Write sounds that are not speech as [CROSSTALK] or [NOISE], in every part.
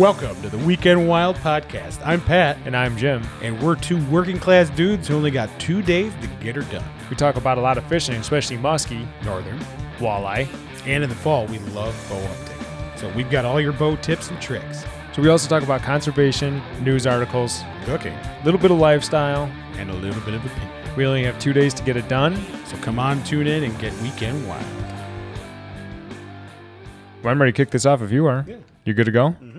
Welcome to the Weekend Wild podcast. I'm Pat, And I'm Jim. and we're two working class dudes who only got two days to get her done. We talk about a lot of fishing, especially muskie, Northern. walleye. And in the fall, we love bow hunting. So we've got all your bow tips and tricks. So we also talk about conservation, news articles, Cooking. a little bit of lifestyle. And a little bit of opinion. We only have two days to get it done. So come on, tune in and get Weekend Wild. Well, I'm ready to kick this off if you are. Yeah. You good to go? Mm-hmm.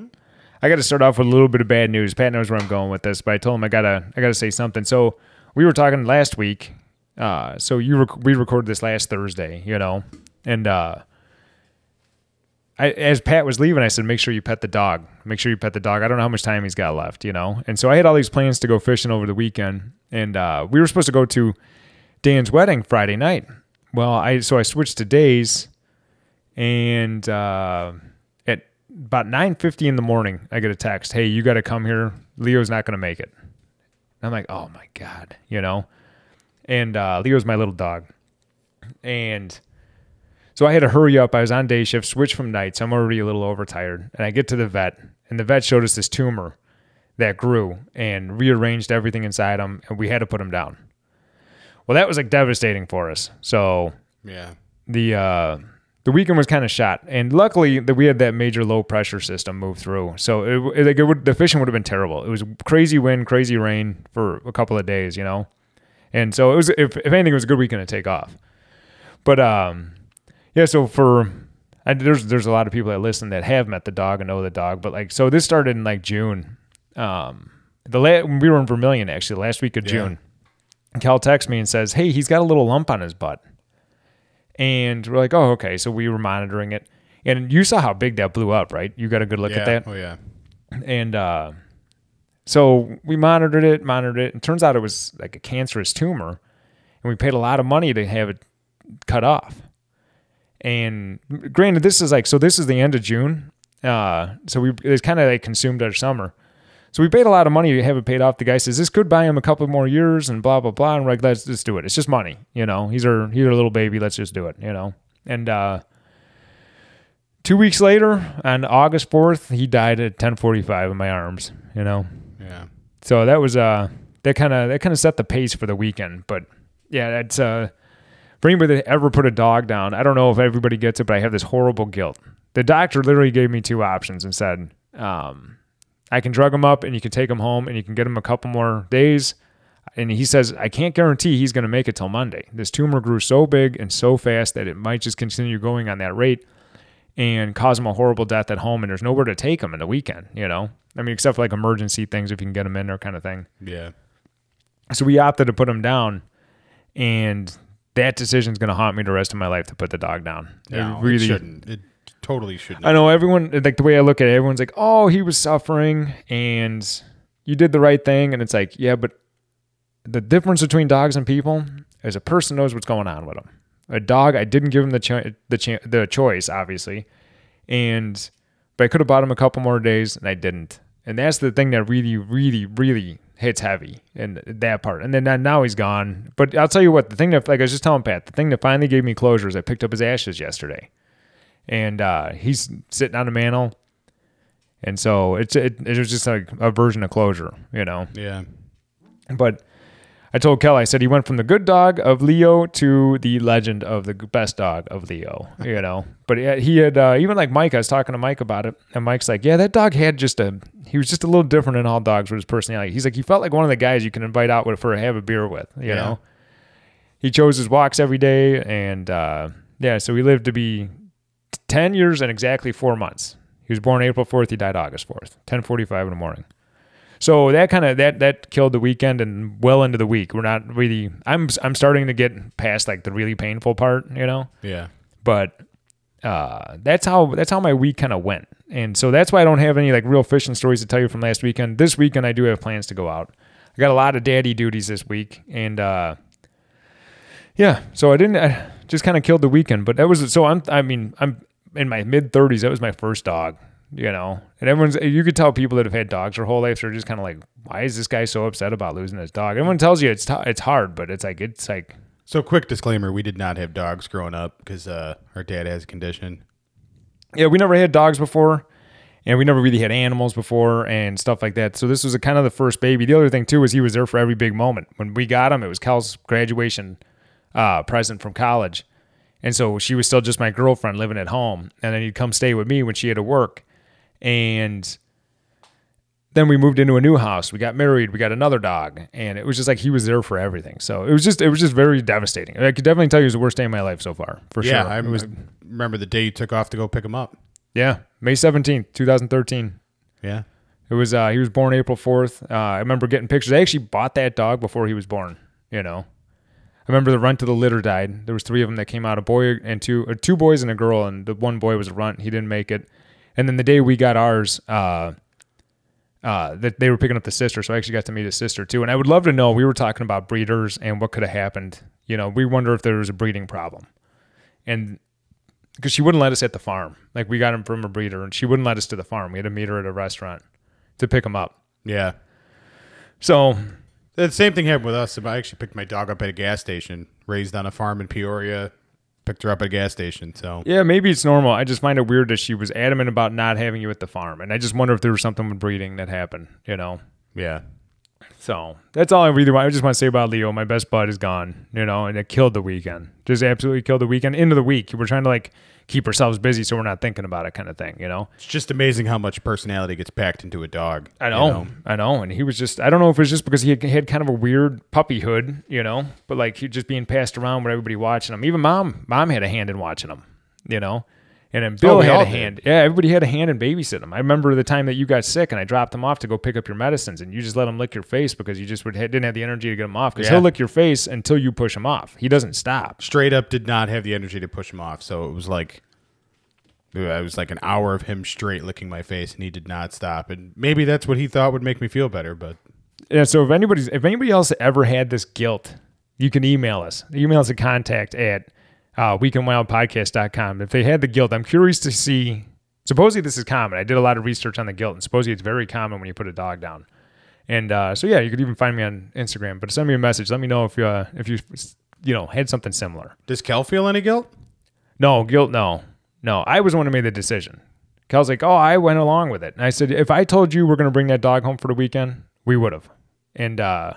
I got to start off with a little bit of bad news. Pat knows where I'm going with this, but I told him I gotta I gotta say something. So we were talking last week. Uh, so you rec- we recorded this last Thursday, you know, and uh, I as Pat was leaving, I said, make sure you pet the dog. Make sure you pet the dog. I don't know how much time he's got left, you know. And so I had all these plans to go fishing over the weekend, and uh, we were supposed to go to Dan's wedding Friday night. Well, I so I switched to days, and uh, about nine fifty in the morning, I get a text, "Hey, you got to come here. Leo's not going to make it." And I'm like, "Oh my god," you know. And uh, Leo's my little dog, and so I had to hurry up. I was on day shift, switch from nights. I'm already a little overtired, and I get to the vet, and the vet showed us this tumor that grew and rearranged everything inside him, and we had to put him down. Well, that was like devastating for us. So Yeah. the uh, the weekend was kind of shot, and luckily that we had that major low pressure system move through. So it, it, it would, the fishing would have been terrible. It was crazy wind, crazy rain for a couple of days, you know, and so it was. If, if anything, it was a good weekend to take off. But um, yeah. So for I, there's there's a lot of people that listen that have met the dog and know the dog, but like so this started in like June. Um, the la- we were in Vermilion actually last week of Yeah. June. Cal texts me and says, "Hey, he's got a little lump on his butt." And we're like, "Oh, okay." So we were monitoring it, and you saw how big that blew up, right? You got a good look yeah. at that, Oh, yeah. and uh, so we monitored it, monitored it, and turns out it was like a cancerous tumor, and we paid a lot of money to have it cut off. And granted, this is like so. This is the end of June, uh, so we it's kind of like consumed our summer. So we paid a lot of money to have it paid off. The guy says this could buy him a couple more years and blah blah blah. And we're like, let's just do it. It's just money, you know. He's our he's our little baby. Let's just do it, you know. And uh, two weeks later, on August fourth, he died at ten forty five in my arms, you know. Yeah. So that was uh that kind of that kind of set the pace for the weekend. But yeah, that's uh for anybody that ever put a dog down. I don't know if everybody gets it, but I have this horrible guilt. The doctor literally gave me two options and said, um, I can drug him up and you can take him home and you can get him a couple more days. And he says, I can't guarantee he's going to make it till Monday. This tumor grew so big and so fast that it might just continue going on that rate and cause him a horrible death at home. And there's nowhere to take him in the weekend, you know? I mean, except for like emergency things if you can get him in there kind of thing. Yeah. So we opted to put him down. And that decision is going to haunt me the rest of my life to put the dog down. It No, it really shouldn't. It totally shouldn't. I know everyone like the way I look at it, everyone's like, "Oh, he was suffering and you did the right thing." And it's like, "Yeah, but the difference between dogs and people is a person knows what's going on with them. A dog, I didn't give him the cho- the the choice, obviously, and but I could have bought him a couple more days, and I didn't. And that's the thing that really, really, really hits heavy in that part. And then now- now he's gone. But I'll tell you what, the thing that like I was just telling Pat, the thing that finally gave me closure is I picked up his ashes yesterday and uh, he's sitting on a mantle. And so it's it, it was just like a version of closure, you know. Yeah. But I told Kelly, I said he went from the good dog of Leo to the legend of the best dog of Leo, [LAUGHS] you know. But he had, he had uh, even like Mike. I was talking to Mike about it, and Mike's like, "Yeah, that dog had just a he was just a little different than all dogs with his personality. He's like he felt like one of the guys you can invite out with for a have a beer with, you Yeah. know. He chose his walks every day, and uh, yeah, so he lived to be ten years and exactly four months. He was born April fourth. He died August fourth, ten forty five in the morning. So that kind of that that killed the weekend and well into the week. We're not really. I'm I'm starting to get past like the really painful part, you know. Yeah. But uh, that's how that's how my week kind of went, and so that's why I don't have any like real fishing stories to tell you from last weekend. This weekend I do have plans to go out. I got a lot of daddy duties this week, and uh, yeah, so I didn't. I just kind of killed the weekend, but that was so. I'm. I mean, I'm in my mid 30s. That was my first dog, you know. And everyone's. You could tell people that have had dogs their whole life. They're just kind of like, why is this guy so upset about losing his dog? Everyone tells you it's t- it's hard, but it's like it's like So, quick disclaimer: we did not have dogs growing up because uh, our dad has a condition. yeah, we never had dogs before, and we never really had animals before and stuff like that. So this was a kind of the first baby. The other thing too was he was there for every big moment. When we got him, it was Cal's graduation uh, present from college, and so she was still just my girlfriend living at home, and then he'd come stay with me when she had to work, and then we moved into a new house. We got married. We got another dog, and it was just like he was there for everything. So it was just it was just very devastating. I could definitely tell you it was the worst day of my life so far, for yeah, sure. I, was I remember the day you took off to go pick him up. yeah, May seventeenth, two thousand thirteen. Yeah. It was uh, he was born April fourth. Uh, I remember getting pictures. I actually bought that dog before he was born. You know, I remember the runt of the litter died. There was three of them that came out, a boy and two, or two boys and a girl, and the one boy was a runt. He didn't make it. And then the day we got ours, uh, uh, that they were picking up the sister, so I actually got to meet his sister too. And I would love to know. We were talking about breeders and what could have happened. You know, we wonder if there was a breeding problem, and because she wouldn't let us at the farm. Like we got him from a breeder, and she wouldn't let us to the farm. We had to meet her at a restaurant to pick him up. Yeah. So The same thing happened with us. I actually picked my dog up at a gas station, raised on a farm in Peoria, picked her up at a gas station. So yeah, maybe it's normal. I just find it weird that she was adamant about not having you at the farm, and I just wonder if there was something with breeding that happened. You know. yeah. So that's all I really want. I just want to say about Leo. My best bud is gone, you know, and it killed the weekend. Just absolutely killed the weekend. Into the week, we're trying to like keep ourselves busy so we're not thinking about it, kind of thing, you know. It's just amazing how much personality gets packed into a dog. I you know, I know, and he was just—I don't know if it was just because he had, had kind of a weird puppyhood, you know, but like he just being passed around with everybody watching him. Even mom, mom had a hand in watching him, you know, and then oh, Bill we had a did. hand. Yeah, everybody had a hand in babysitting him. I remember the time that you got sick and I dropped him off to go pick up your medicines, and you just let him lick your face because you just would, didn't have the energy to get him off. Because Yeah. he'll lick your face until you push him off. He doesn't stop. Straight up did not have the energy to push him off. So it was like, it was like an hour of him straight licking my face, and he did not stop. And maybe that's what he thought would make me feel better. But Yeah, so if anybody's if anybody else ever had this guilt, you can email us. Email us at contact at uh, weekendwildpodcast.com. If they had the guilt, I'm curious to see. Supposedly this is common. I did a lot of research on the guilt, and supposedly it's very common when you put a dog down. And uh, so yeah, you could even find me on Instagram. But send me a message. Let me know if you uh, if you you know had something similar. does Kel feel any guilt? No guilt. No, no. I was the one who made the decision. Kel's like, oh, I went along with it. And I said, if I told you we're going to bring that dog home for the weekend, we would have. And uh,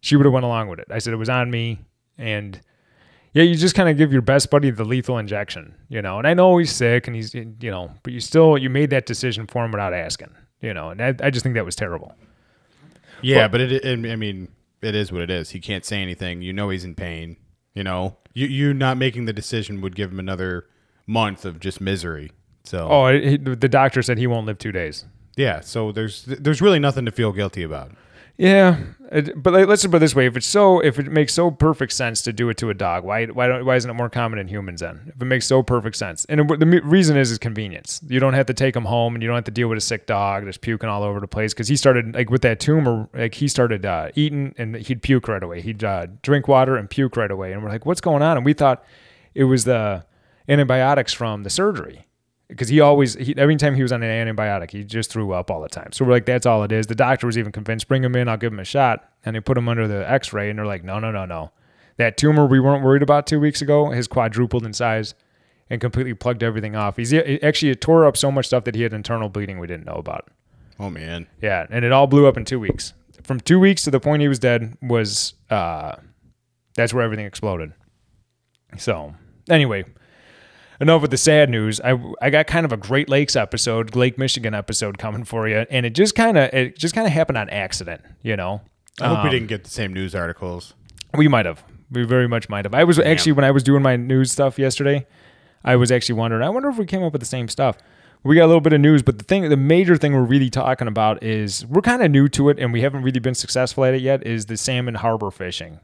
she would have went along with it. I said it was on me. And yeah, you just kind of give your best buddy the lethal injection, you know. And I know he's sick and he's, you know, but you still you made that decision for him without asking, you know. And I, I just think that was terrible. Yeah, but it, it. I mean, it is what it is. He can't say anything. You know he's in pain. You know, you you not making the decision would give him another month of just misery. So Oh, it- the doctor said he won't live two days. yeah, so there's there's really nothing to feel guilty about. Yeah, it, but like, let's put it this way: if it's so, if it makes so perfect sense to do it to a dog, why why don't why isn't it more common in humans then? If it makes so perfect sense, and it, the reason is is convenience. You don't have to take him home, and you don't have to deal with a sick dog that's puking all over the place. Because he started like with that tumor, like he started uh, eating and he'd puke right away. He'd uh, drink water and puke right away, and we're like, what's going on? And we thought it was the antibiotics from the surgery because he always he, every time he was on an antibiotic he just threw up all the time. So we're like that's all it is. The doctor was even convinced bring him in i'll give him a shot. And they put him under the x-ray and they're like no no no no. That tumor we weren't worried about two weeks ago has quadrupled in size and completely plugged everything off. He's actually it tore up so much stuff that he had internal bleeding we didn't know about. Oh man, yeah and it all blew up in two weeks. From two weeks to the point he was dead was uh that's where everything exploded. So anyway enough with the sad news. I I got kind of a Great Lakes episode, Lake Michigan episode coming for you, and it just kind of it just kind of happened on accident. You know, I hope we um, didn't get the same news articles. we might have, we very much might have. I was actually when I was doing my news stuff yesterday, I was actually wondering. I wonder if we came up with the same stuff. We got a little bit of news, but the thing, the major thing we're really talking about is we're kind of new to it, and we haven't really been successful at it yet. Is the salmon harbor fishing?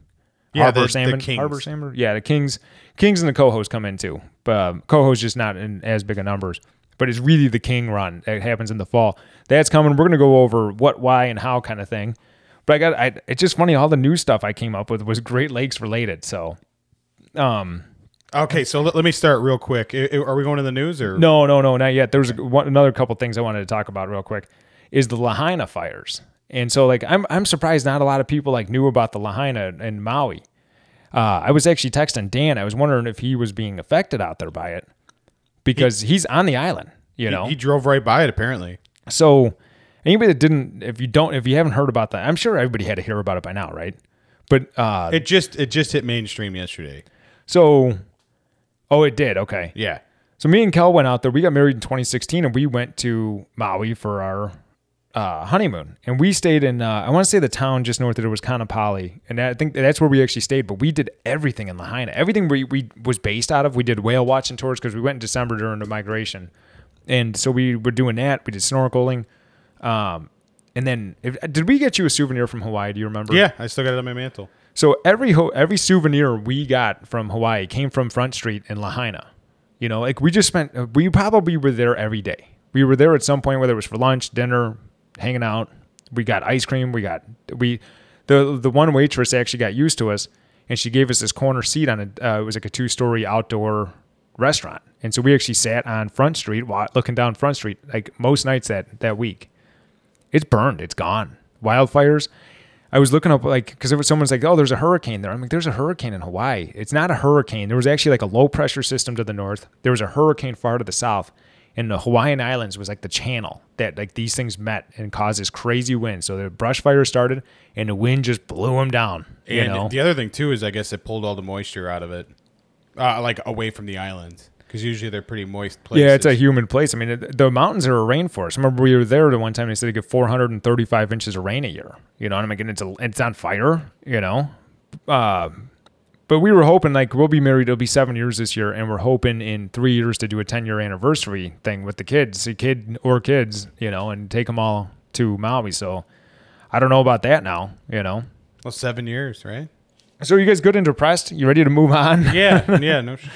Yeah, harbor the- the salmon, kings. harbor salmon. Yeah, the kings, kings and the cohos come in too. But um, cohos just not in as big of numbers. But it's really the king run that happens in the fall. That's coming. We're gonna go over what, why, and how kind of thing. But I got, I, it's just funny. All the new stuff I came up with was Great Lakes related. So, um, Okay, so let, let me start real quick. I- Are we going to the news or no, no, no, not yet. There's a, one, another couple things I wanted to talk about real quick. Is the Lahaina fires, and so like I'm I'm surprised not a lot of people like knew about the Lahaina in Maui. Uh, I was actually texting Dan. I was wondering if he was being affected out there by it because he's on the island. You know, he, he drove right by it apparently. so anybody that didn't, if you don't, if you haven't heard about that, I'm sure everybody had to hear about it by now, right? But uh, It just it just hit mainstream yesterday. so, oh, it did. Okay, Yeah. So me and Kel went out there. We got married in 2016, and we went to Maui for our uh, honeymoon. And we stayed in uh, I want to say the town just north of it was Kaanapali, and I think that's where we actually stayed. But we did everything in Lahaina. Everything we, we was based out of. We did whale watching tours because we went in December during the migration, and so we were doing that. We did snorkeling. Um, and then, if, did we get you a souvenir from Hawaii? Do you remember? Yeah, I still got it on my mantle. So every ho- every souvenir we got from Hawaii came from Front Street in Lahaina. You know, like we just spent uh, we probably were there every day. We were there at some point whether it was for lunch, dinner, hanging out. We got ice cream. We got we the the one waitress actually got used to us, and she gave us this corner seat on a uh, it was like a two story outdoor restaurant, and so we actually sat on Front Street looking down Front Street like most nights that that week. It's burned. It's gone. Wildfires. I was looking up like because was someone's like, oh, there's a hurricane there. I'm like, there's a hurricane in Hawaii. It's not a hurricane. There was actually like a low pressure system to the north. There was a hurricane far to the south, and the Hawaiian Islands was like the channel that like these things met and caused this crazy wind. So the brush fire started, and the wind just blew them down. You And know, the other thing too is I guess it pulled all the moisture out of it, uh, like away from the islands because usually they're pretty moist places. Yeah, it's a humid place. I mean, it, the mountains are a rainforest. I remember we were there the one time. They said they get 435 inches of rain a year. You know, and I'm like, and it's a, it's on fire. You know, uh, but we were hoping like we'll be married. It'll be seven years this year, and we're hoping in three years to do a 10 year anniversary thing with the kids, a kid or kids. You know, and take them all to Maui. So I don't know about that now. You know. well seven years, right? So you guys good and depressed? You ready to move on? [LAUGHS] Yeah, [LAUGHS] yeah. No, sh-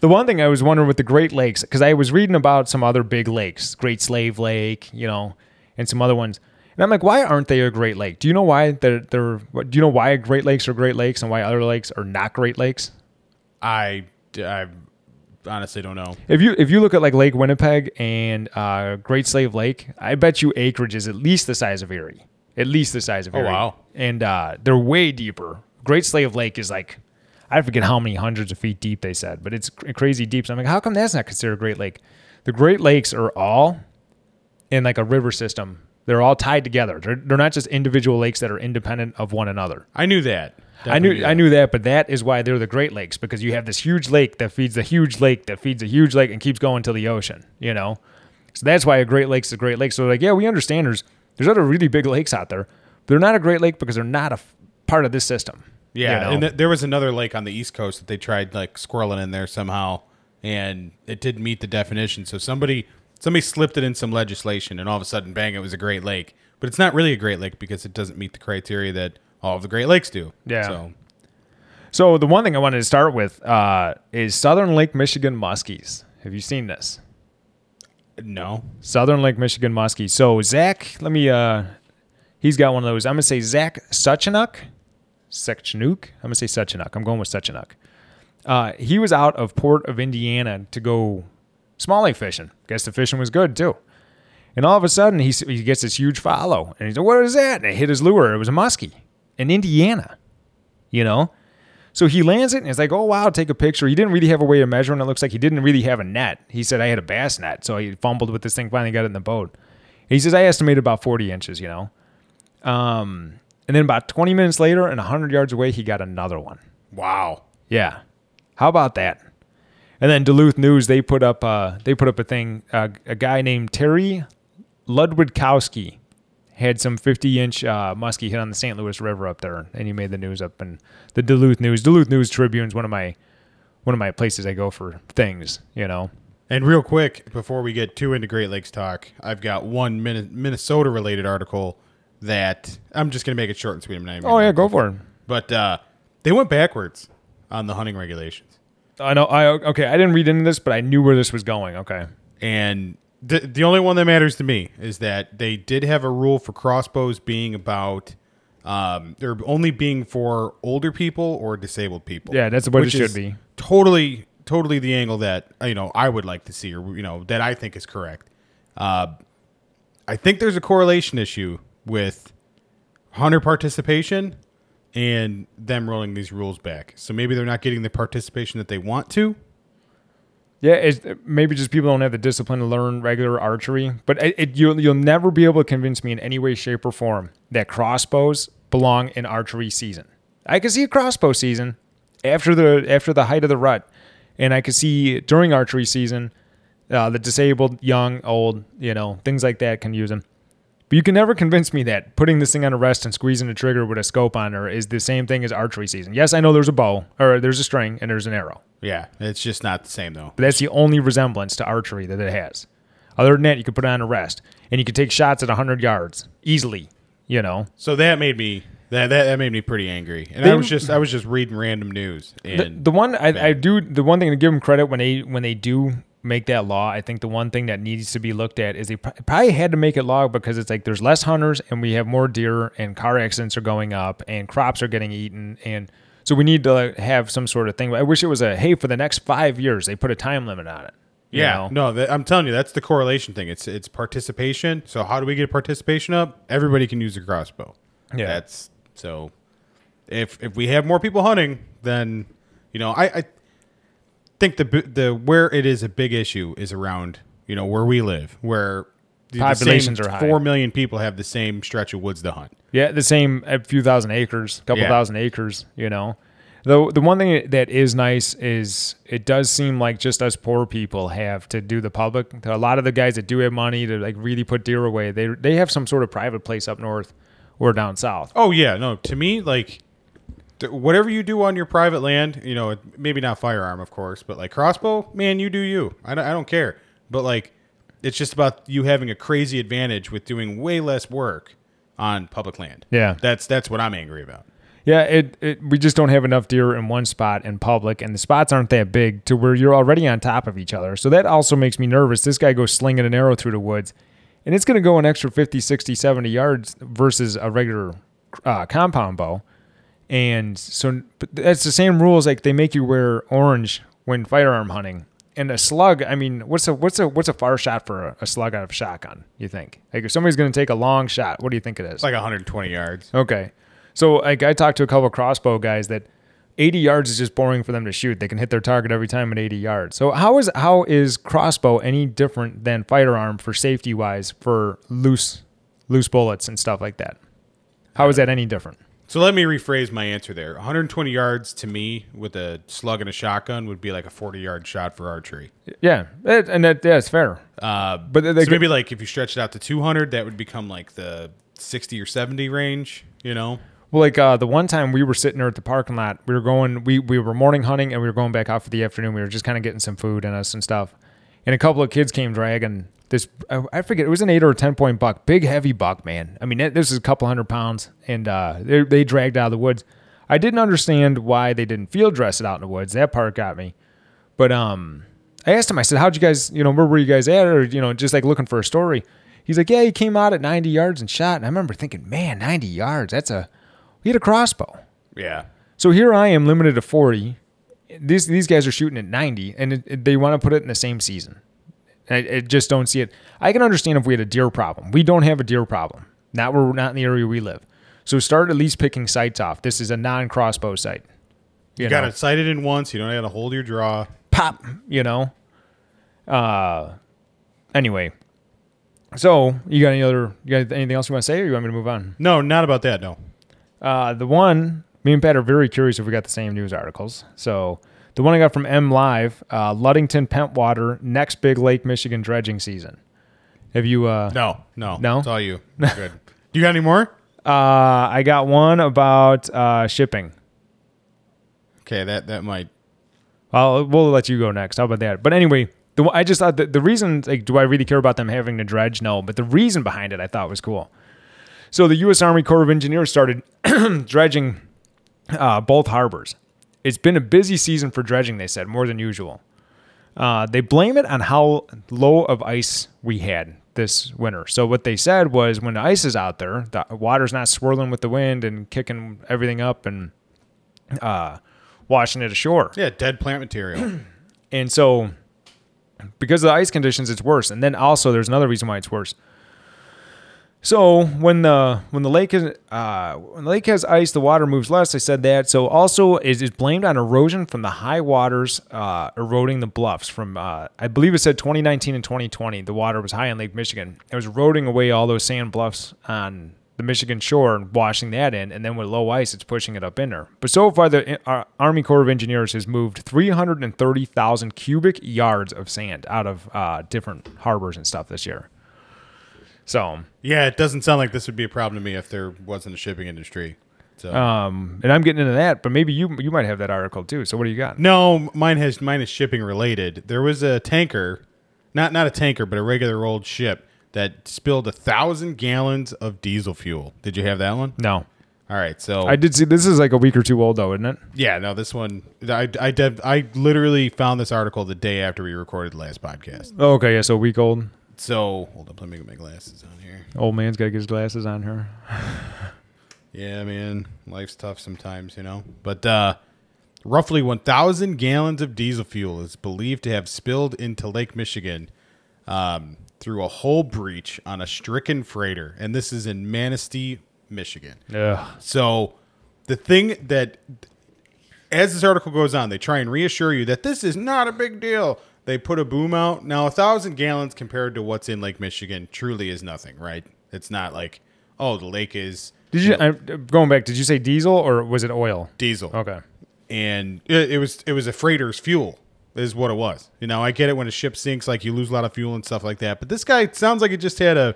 The one thing I was wondering with the Great Lakes, because I was reading about some other big lakes, Great Slave Lake, you know, and some other ones, and I'm like, why aren't they a Great Lake? Do you know why they're, they're Do you know why Great Lakes are Great Lakes and why other lakes are not Great Lakes? I I honestly don't know. If you if you look at like Lake Winnipeg and uh, Great Slave Lake, I bet you acreage is at least the size of Erie, at least the size of Erie. Oh, wow. And uh, they're way deeper. Great Slave Lake is like I forget how many hundreds of feet deep they said, but it's cr- crazy deep. So I'm like, how come that's not considered a Great Lake? The Great Lakes are all in like a river system. They're all tied together. They're, they're not just individual lakes that are independent of one another. I knew that. I knew I knew that, but that is why they're the Great Lakes because you have this huge lake that feeds the huge lake that feeds a huge lake and keeps going to the ocean. You know, so that's why a Great Lake's a Great Lake. So like, yeah, we understand there's there's other really big lakes out there, they're not a Great Lake because they're not a f- part of this system. Yeah, you know? and th- there was another lake on the east coast that they tried like squirreling in there somehow, and it didn't meet the definition. So somebody somebody slipped it in some legislation, and all of a sudden, bang! It was a Great Lake, but it's not really a Great Lake because it doesn't meet the criteria that all of the Great Lakes do. Yeah. So so the one thing I wanted to start with uh, is Southern Lake Michigan muskies. Have you seen this? no, Southern Lake Michigan muskie. So Zach, let me. uh He's got one of those. I'm gonna say Zach Suchanuk, Suchanuk. I'm gonna say Suchanuk. I'm going with Suchanuk. Uh, he was out of Port of Indiana to go small lake fishing. Guess the fishing was good too. And all of a sudden, he, he gets this huge follow, and he's like, "What is that?" And it hit his lure. It was a muskie in Indiana. You know. So he lands it and it's like, oh wow, take a picture. He didn't really have a way of measuring. It looks like he didn't really have a net. He said I had a bass net, so he fumbled with this thing. Finally got it in the boat. He says I estimated about forty inches. You know, um, and then about twenty minutes later, and hundred yards away, he got another one. wow, Yeah, how about that? And then Duluth News they put up uh, they put up a thing. Uh, a guy named Terry Ludwigkowski had some 50 inch uh, muskie hit on the St. Louis River up there, and he made the news up in the Duluth News. Duluth News Tribune's one of my one of my places I go for things. You know. And real quick, before we get too into Great Lakes talk, I've got one Minnesota related article that I'm just going to make it short and sweet. I'm not Oh yeah, go for it. But uh, they went backwards on the hunting regulations. I know. I okay. I didn't read into this, but I knew where this was going. Okay. And the, the only one that matters to me is that they did have a rule for crossbows being about, um, they're only being for older people or disabled people. Yeah, that's what it should be. Totally, totally the angle that, you know, I would like to see or, you know, that I think is correct. Uh, I think there's a correlation issue with hunter participation and them rolling these rules back. So maybe they're not getting the participation that they want to. Yeah, maybe just people don't have the discipline to learn regular archery, but it, it, you'll you'll never be able to convince me in any way, shape, or form that crossbows belong in archery season. I can see a crossbow season after the after the height of the rut, and I could see during archery season, uh, the disabled, young, old, you know, things like that can use them. But you can never convince me that putting this thing on a rest and squeezing the trigger with a scope on her is the same thing as archery season. Yes, I know there's a bow or there's a string and there's an arrow. Yeah, it's just not the same though. But that's the only resemblance to archery that it has. Other than that, you could put it on a rest and you could take shots at 100 yards easily, you know. So that made me that that, that made me pretty angry. And I was just I was just reading random news The, the one I, I do the one thing to give them credit when they when they do make that law, I think the one thing that needs to be looked at is they probably had to make it law because it's like there's less hunters and we have more deer and car accidents are going up and crops are getting eaten and so we need to have some sort of thing. I wish it was a hey for the next five years they put a time limit on it. yeah, know? no, that, I'm telling you, that's the correlation thing. It's it's participation. So how do we get participation up? Everybody can use a crossbow. Yeah. that's so. If if we have more people hunting, then you know I, I think the the where it is a big issue is around you know where we live, where the- the Populations same are high. Four million people have the same stretch of woods to hunt. Yeah, the same a few thousand acres, a couple Yeah. thousand acres, you know. Though the one thing that is nice is it does seem like just us poor people have to do the public. A lot of the guys that do have money to like really put deer away, they they have some sort of private place up north or down south. Oh yeah, no. To me, like whatever you do on your private land, you know, maybe not firearm, of course, but like crossbow, man, you do you. I don't, I don't care. But like, it's just about you having a crazy advantage with doing way less work on public land. Yeah. that's that's what I'm angry about. Yeah, it, it we just don't have enough deer in one spot in public, and the spots aren't that big to where you're already on top of each other. So that also makes me nervous. This guy goes slinging an arrow through the woods, and it's going to go an extra 50, 60, 70 yards versus a regular uh, compound bow. And so but that's the same rules. Like they make you wear orange when firearm hunting. And a slug, I mean, what's a what's a what's a far shot for a, a slug out of a shotgun? You think? Like if somebody's going to take a long shot, what do you think it is? Like 120 yards. Okay. So like I talked to a couple of crossbow guys that 80 yards is just boring for them to shoot. They can hit their target every time at 80 yards. So how is how is crossbow any different than firearm for safety wise for loose loose bullets and stuff like that? How is that any different? So let me rephrase my answer there. 120 yards to me with a slug and a shotgun would be like a 40 yard shot for archery. Yeah, it, and that yeah, it's fair. Uh, But they so could- maybe like if you stretch it out to 200, that would become like the 60 or 70 range. You know. Well, like uh, the one time we were sitting there at the parking lot, we were going, we, we were morning hunting and we were going back out for the afternoon. We were just kind of getting some food in us and stuff. And a couple of kids came dragging this, I forget, it was an eight or a 10 point buck, big, heavy buck, man. I mean, this is a couple hundred pounds and uh, they, they dragged out of the woods. I didn't understand why they didn't field dress it out in the woods. That part got me. But um, I asked him, I said, how'd you guys, you know, where were you guys at? Or, you know, just like looking for a story. He's like, yeah, he came out at 90 yards and shot. And I remember thinking, man, 90 yards, that's a, he had a crossbow. Yeah. So here I am limited to 40. These these guys are shooting at 90 and it, it- they want to put it in the same season. I, I just don't see it. I can understand if we had a deer problem. We don't have a deer problem. Not where not in the area we live. So start at least picking sites off. This is a non-crossbow site. You, You got to sight it in once. You don't got to hold your draw. pop, you know. Uh anyway. So, you got any other you got anything else you want to say or you want me to move on? No, not about that. No. Uh, the one, me and Pat are very curious if we got the same news articles. So the one I got from MLive, uh, Ludington Pentwater, next big Lake Michigan dredging season. Have you? Uh, No. No. No? It's all you. Good. [LAUGHS] Do you got any more? uh, I got one about uh, shipping. Okay. That that might. Well, we'll let you go next. How about that? But anyway, the I just thought the reason, like, do I really care about them having to dredge? No, but the reason behind it I thought was cool. So the U.S. Army Corps of Engineers started [CLEARS THROAT] dredging uh, both harbors. It's been a busy season for dredging, they said, more than usual. Uh, they blame it on how low of ice we had this winter. So what they said was when the ice is out there, the water's not swirling with the wind and kicking everything up and uh, washing it ashore. Yeah. Dead plant material. [CLEARS THROAT] And so, because of the ice conditions, it's worse. And then also, there's another reason why it's worse. So when the when the lake is uh, when the lake has ice, the water moves less. I said that. So also is is blamed on erosion from the high waters uh, eroding the bluffs. From uh, I believe it said 2019 and 2020, the water was high in Lake Michigan. It was eroding away all those sand bluffs on the Michigan shore and washing that in, and then with low ice, it's pushing it up in there. But so far, the uh, Army Corps of Engineers has moved 330,000 cubic yards of sand out of uh, different harbors and stuff this year. So Yeah, it doesn't sound like this would be a problem to me if there wasn't a shipping industry. So Um, and I'm getting into that, but maybe you you might have that article too. So what do you got? no, mine has mine is shipping related. There was a tanker, not not a tanker, but a regular old ship that spilled a thousand gallons of diesel fuel. Did you have that one? No, All right, so I did see this is like a week or two old though, isn't it? yeah, no, this one I I did I literally found this article the day after we recorded the last podcast. Oh, okay, yeah, so a week old. So hold up, let me get my glasses on here. Old man's got to get his glasses on her. [LAUGHS] Yeah, man, life's tough sometimes, you know. But uh, roughly 1,000 gallons of diesel fuel is believed to have spilled into Lake Michigan um, through a hull breach on a stricken freighter, and this is in Manistee, Michigan. Yeah. So the thing that, as this article goes on, they try and reassure you that this is not a big deal. They put a boom out. Now, a thousand gallons compared to what's in Lake Michigan truly is nothing, right? It's not like, oh, the lake is Did you I, going back? Did you say diesel or was it oil? diesel. Okay. and it, it was it was a freighter's fuel is what it was. You know, I get it when a ship sinks, like you lose a lot of fuel and stuff like that. But this guy sounds like it just had a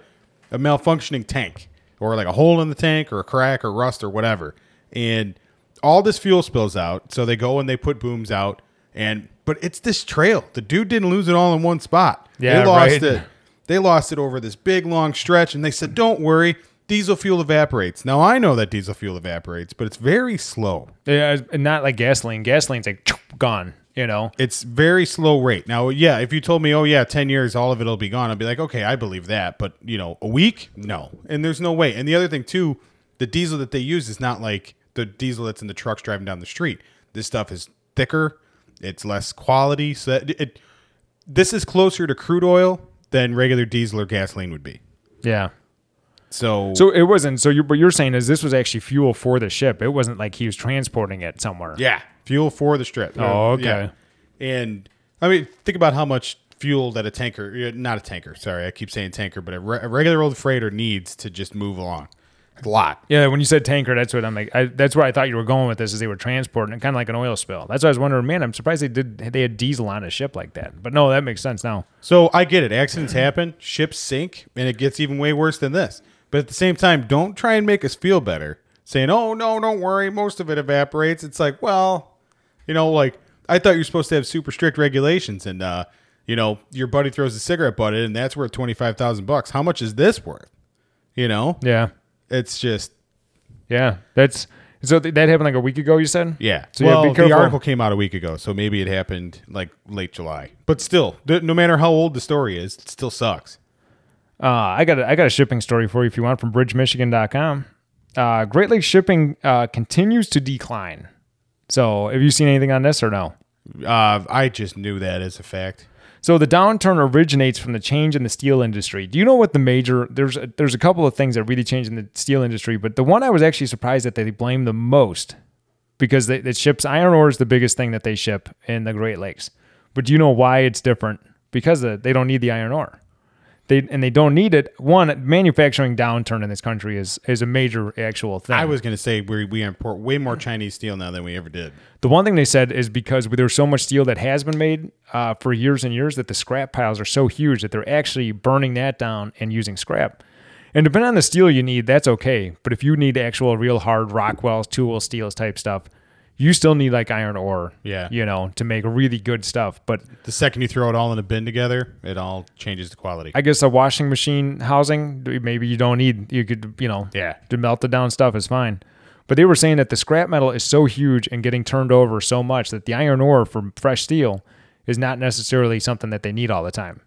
a malfunctioning tank or like a hole in the tank or a crack or rust or whatever. And all this fuel spills out. So they go and they put booms out. And but it's this trail. The dude didn't lose it all in one spot. Yeah, they lost right. it. They lost it over this big long stretch. And they said, "Don't worry." Diesel fuel evaporates. Now I know that diesel fuel evaporates, but it's very slow. Yeah, it's not like gasoline. Gasoline's like [TSK] gone. You know. It's very slow rate. Now, yeah, if you told me, oh yeah, ten years, all of it'll be gone, I'd be like, okay, I believe that. But you know, a week, no, and there's no way. And the other thing too, the diesel that they use is not like the diesel that's in the trucks driving down the street. This stuff is thicker. It's less quality. So that it, this is closer to crude oil than regular diesel or gasoline would be. Yeah. So, So it wasn't. So you, what you're saying is this was actually fuel for the ship. It wasn't like he was transporting it somewhere. yeah, fuel for the strip. Oh, okay. yeah. And I mean, think about how much fuel that a tanker, not a tanker, sorry, I keep saying tanker, but a, re- a regular old freighter needs to just move along. A lot. Yeah, when you said tanker, that's what I'm like. I, that's where I thought you were going with this, is they were transporting it, kind of like an oil spill. That's why I was wondering, man, I'm surprised they did. They had diesel on a ship like that. But no, that makes sense now. So I get it. Accidents happen, ships sink, and it gets even way worse than this. But at the same time, don't try and make us feel better saying, oh, no, don't worry. Most of it evaporates. It's like, well, you know, like I thought you were supposed to have super strict regulations and, uh, you know, your buddy throws a cigarette butt in and that's worth 25,000 bucks. How much is this worth? You know, Yeah, it's just, yeah. That's so th- that happened like a week ago. You said. yeah. So yeah, well, be the article came out a week ago, so maybe it happened like late July. But still, th- no matter how old the story is, it still sucks. Uh, I got a, I got a shipping story for you if you want from BridgeMichigan.com. Uh, Great Lakes shipping uh, continues to decline. So, have you seen anything on this or no? Uh, I just knew that as a fact. So the downturn originates from the change in the steel industry. Do you know what the major there's a, there's a couple of things that really changed in the steel industry, but the one I was actually surprised that they blame the most because it ships iron ore is the biggest thing that they ship in the Great Lakes. But do you know why it's different? Because the, they don't need the iron ore. They and they don't need it. One manufacturing downturn in this country is is a major actual thing. I was going to say we we import way more Chinese steel now than we ever did. The one thing they said is because there's so much steel that has been made uh, for years and years that the scrap piles are so huge that they're actually burning that down and using scrap. And depending on the steel you need, that's okay. But if you need actual real hard Rockwell's, tool steels type stuff, you still need like iron ore. Yeah. You know, to make really good stuff. But The second you throw it all in a bin together, it all changes the quality. I guess a washing machine housing, maybe you don't need, you could, you know, Yeah. to melt it down stuff is fine. But they were saying that the scrap metal is so huge and getting turned over so much that the iron ore from fresh steel is not necessarily something that they need all the time.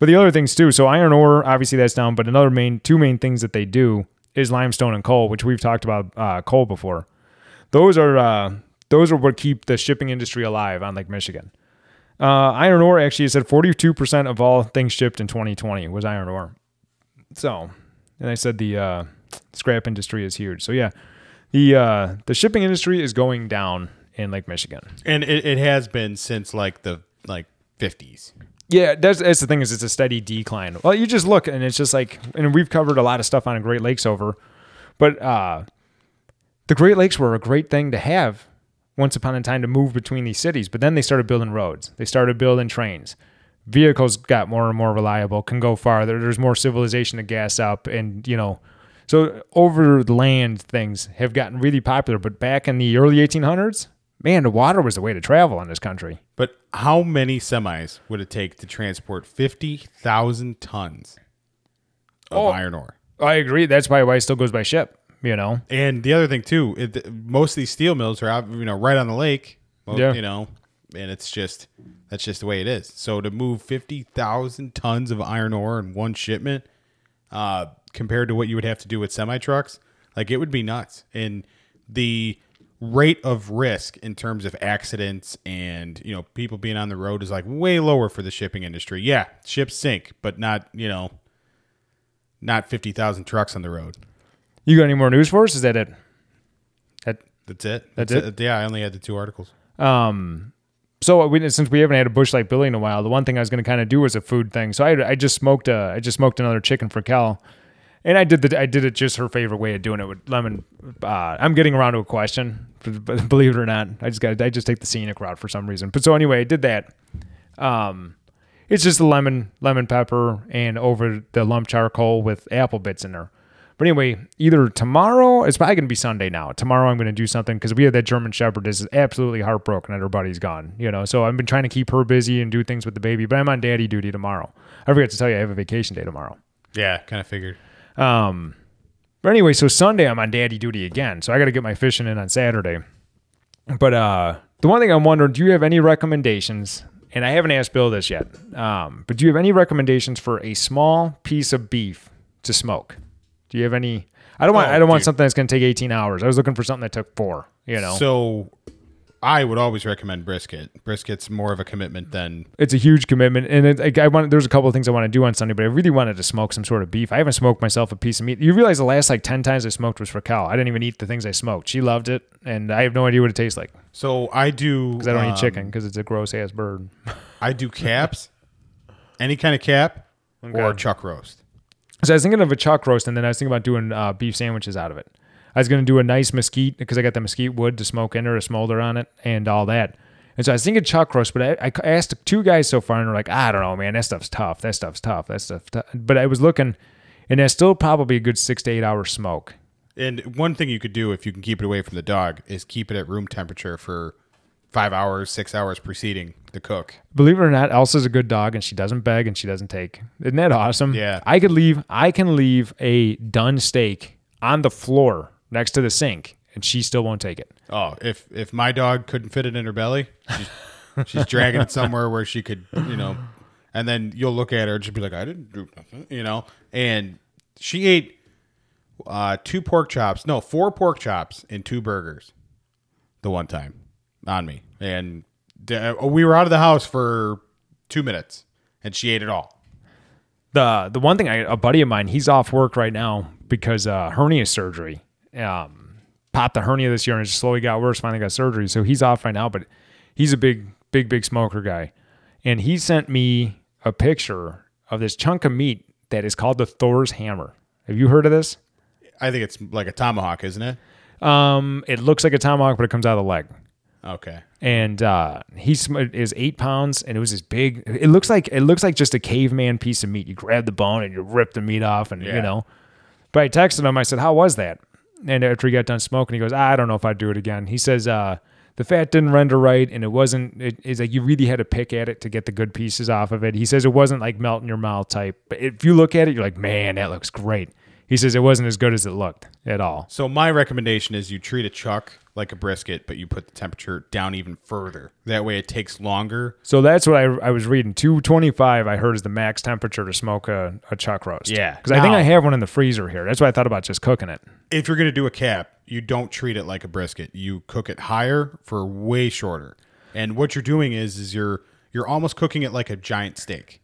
But the other things too, so iron ore, obviously that's down, but another main, two main things that they do is limestone and coal, which we've talked about uh, coal before. Those are uh, those are what keep the shipping industry alive on Lake Michigan. Uh, iron ore actually said 42% of all things shipped in 2020 was iron ore. So and I said the uh, scrap industry is huge. So yeah, the uh, the shipping industry is going down in Lake Michigan. And it, it has been since like the like 50s. Yeah, that's, that's the thing is it's a steady decline. Well, you just look and it's just like, and we've covered a lot of stuff on Great Lakes over, but uh, the Great Lakes were a great thing to have once upon a time to move between these cities. But then they started building roads, they started building trains. Vehicles got more and more reliable, can go farther. There's more civilization to gas up, and you know, so over the land things have gotten really popular. But back in the early 1800s, man, the water was the way to travel in this country. But how many semis would it take to transport 50,000 tons of Oh. iron ore? I agree. That's probably why it still goes by ship. You know, And the other thing too, it, most of these steel mills are out, you know, right on the lake. Well, Yeah. You know, and it's just that's just the way it is. So to move fifty thousand tons of iron ore in one shipment, uh, compared to what you would have to do with semi trucks, like it would be nuts. And the rate of risk in terms of accidents and you know people being on the road is like way lower for the shipping industry. Yeah, ships sink, but not you know, not fifty thousand trucks on the road. You got any more news for us? Is that it? That That's it. That's it? Yeah, I only had the two articles. Um, so we, since we haven't had a Busch Light Billy in a while, the one thing I was going to kind of do was a food thing. So I, I just smoked a, I just smoked another chicken for Cal, and I did the, I did it just her favorite way of doing it with lemon. Uh, I'm getting around to a question, [LAUGHS] believe it or not, I just got, I just take the scenic route for some reason. But so anyway, I did that. Um, it's just the lemon, lemon pepper, and over the lump charcoal with apple bits in there. But anyway, either tomorrow, it's probably going to be Sunday now. Tomorrow I'm going to do something because we have that German Shepherd is absolutely heartbroken that her buddy's gone. You know, so I've been trying to keep her busy and do things with the baby, but I'm on daddy duty tomorrow. I forgot to tell you I have a vacation day tomorrow. Yeah, kind of figured. Um, but anyway, so Sunday I'm on daddy duty again, so I got to get my fishing in on Saturday. But uh, the one thing I'm wondering, do you have any recommendations? And I haven't asked Bill this yet. Um, but do you have any recommendations for a small piece of beef to smoke? Do you have any? I don't want. Oh, I don't want something that's going to take 18 hours. I was looking for something that took four. You know, So I would always recommend brisket. Brisket's more of a commitment than it's a huge commitment, and it, like, I want. There's a couple of things I want to do on Sunday, but I really wanted to smoke some sort of beef. I haven't smoked myself a piece of meat. You realize the last like 10 times I smoked was for Cal. I didn't even eat the things I smoked. She loved it, and I have no idea what it tastes like so I do because I don't um, eat chicken because it's a gross ass bird. I do caps, any kind of cap or chuck roast. So I was thinking of a chuck roast, and then I was thinking about doing uh, beef sandwiches out of it. I was going to do a nice mesquite because I got the mesquite wood to smoke in or a smolder on it and all that. And so I was thinking chuck roast, but I, I asked two guys so far, and they're like, I don't know, man, that stuff's tough. That stuff's tough. That stuff. Tough. But I was looking, and that's still probably a good six to eight hour smoke. And one thing you could do if you can keep it away from the dog is keep it at room temperature for five hours, six hours preceding the cook. Believe it or not, Elsa's a good dog, and she doesn't beg and she doesn't take. Isn't that awesome? Yeah. I could leave. I can leave a done steak on the floor next to the sink, and she still won't take it. Oh, if if my dog couldn't fit it in her belly, she's, she's dragging it somewhere where she could, you know, and then you'll look at her and she'll be like, I didn't do nothing, you know. And she ate uh, two pork chops, no, four pork chops and two burgers the one time on me. And we were out of the house for two minutes and she ate it all. the the one thing I a buddy of mine he's off work right now because uh, hernia surgery. Um, popped the hernia this year and it just slowly got worse. Finally got surgery, so he's off right now. But he's a big big big smoker guy, and he sent me a picture of this chunk of meat that is called the Thor's hammer. Have you heard of this? I think it's like a tomahawk, isn't it? Um, it looks like a tomahawk, but it comes out of the leg. Okay. and uh, he sm- is eight pounds, and it was this big. It looks like it looks like just a caveman piece of meat. You grab the bone and you rip the meat off, and you know. But I texted him. I said, "How was that?" And after he got done smoking, he goes, "I don't know if I'd do it again." He says, uh, "The fat didn't render right, and it wasn't. It, it's like you really had to pick at it to get the good pieces off of it." He says it wasn't like melt in your mouth type, but if you look at it, you're like, "Man, that looks great." He says it wasn't as good as it looked at all. So my recommendation is you treat a chuck like a brisket, but you put the temperature down even further. That way it takes longer. So that's what I, I was reading. 225, I heard, is the max temperature to smoke a, a chuck roast. Yeah. Because I think I have one in the freezer here. That's why I thought about just cooking it. If you're going to do a cap, you don't treat it like a brisket. You cook it higher for way shorter. And what you're doing is is you're you're almost cooking it like a giant steak.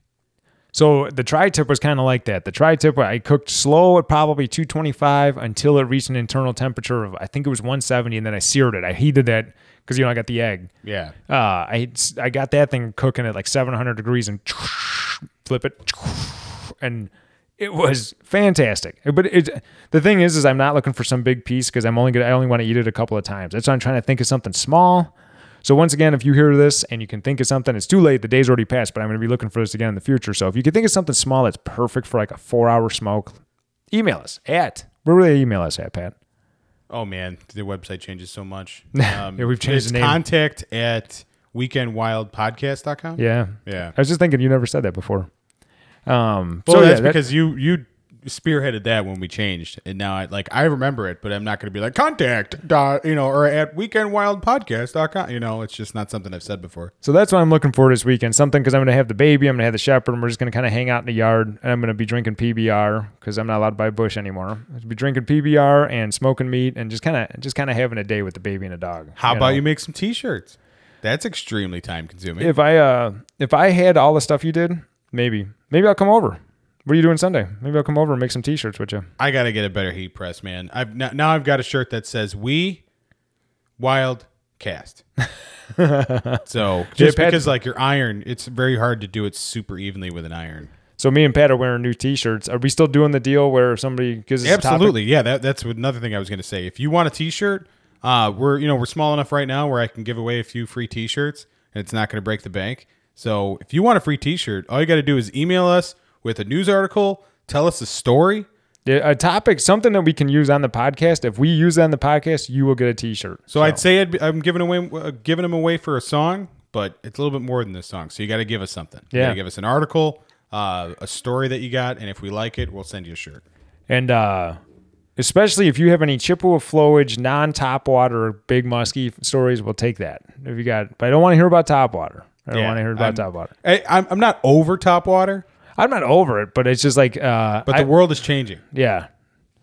So the tri-tip was kind of like that. The tri-tip, I cooked slow at probably 225 until it reached an internal temperature of I think it was 170, and then I seared it. I heated that because you know I got the egg. Yeah. Uh, I I got that thing cooking at like 700 degrees and [SNIFFS] flip it, [SNIFFS] and it was fantastic. But it the thing is, is I'm not looking for some big piece because I'm only gonna I only want to eat it a couple of times. That's why I'm trying to think of something small. So once again, if you hear this and you can think of something, it's too late. The day's already passed, but I'm going to be looking for this again in the future. So if you can think of something small that's perfect for like a four hour smoke, email us at where will they email us at, Pat? Oh man, the website changes so much. [LAUGHS] Um, Yeah, we've changed the name. Contact at weekendwildpodcast.com. Yeah. Yeah. I was just thinking you never said that before. Um, Well, so yeah, that's that- because you you spearheaded that when we changed, and now I like I remember it, but I'm not going to be like contact, dot, you know, or at weekendwildpodcast.com. You know, it's just not something I've said before. So that's what I'm looking for this weekend. Something because I'm going to have the baby, I'm going to have the shepherd, and we're just going to kind of hang out in the yard. And I'm going to be drinking PBR because I'm not allowed to buy Busch anymore. I'll be drinking PBR and smoking meat and just kind of just kind of having a day with the baby and a dog. How about know? you make some T-shirts? That's extremely time consuming. If I uh if I had all the stuff you did, maybe maybe I'll come over. What are you doing Sunday? Maybe I'll come over and make some T-shirts with you. I got to get a better heat press, man. I've now, now I've got a shirt that says "We Wild Cast." [LAUGHS] so just Pat- because like your iron, it's very hard to do it super evenly with an iron. So me and Pat are wearing new T-shirts. Are we still doing the deal where somebody gives us a topic- Absolutely, yeah. That, that's another thing I was going to say. If you want a T-shirt, uh, we're you know we're small enough right now where I can give away a few free T-shirts, and it's not going to break the bank. So if you want a free T-shirt, all you got to do is email us with a news article, tell us a story. Yeah, a topic, something that we can use on the podcast. If we use it on the podcast, you will get a T-shirt. So, I'd say I'd be, I'm giving away uh, giving them away for a song, but it's a little bit more than this song. So you got to give us something. You Yeah. got to give us an article, uh, a story that you got, and if we like it, we'll send you a shirt. And uh, especially if you have any Chippewa flowage, non-top water, big musky stories, we'll take that. If you got, but I don't want to hear about top water. I don't Yeah, want to hear about I'm- top water. I, I'm, I'm not over top water, I'm not over it, but it's just like, uh, but I- the world is changing. yeah.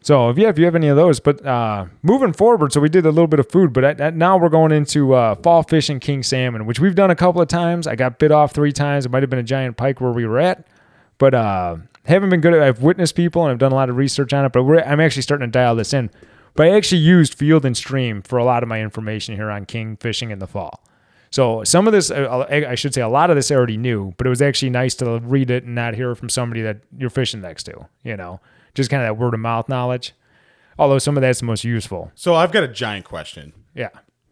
So if yeah, if you have any of those, but uh, moving forward, so we did a little bit of food, but I, I- now we're going into uh, fall fishing king salmon, which we've done a couple of times. I got bit off three times. It might have been a giant pike where we were at, but uh, haven't been good. At, I've witnessed people and I've done a lot of research on it, but we're, I'm actually starting to dial this in. But I actually used Field and Stream for a lot of my information here on king fishing in the fall. So some of this, uh, I should say, a lot of this I already knew, but it was actually nice to read it and not hear it from somebody that you're fishing next to. You know, just kind of that word of mouth knowledge. Although some of that's the most useful. So I've got a giant question. Yeah.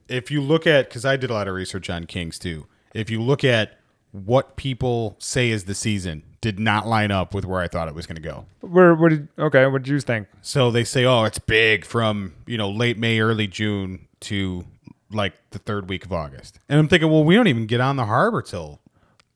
If you look at, because I did a lot of research on Kings too. If you look at what people say is the season, did not line up with where I thought it was going to go. Where? What did? Okay. What did you think? So they say, oh, it's big from you know late May, early June to like the third week of August. And I'm thinking, well, we don't even get on the harbor till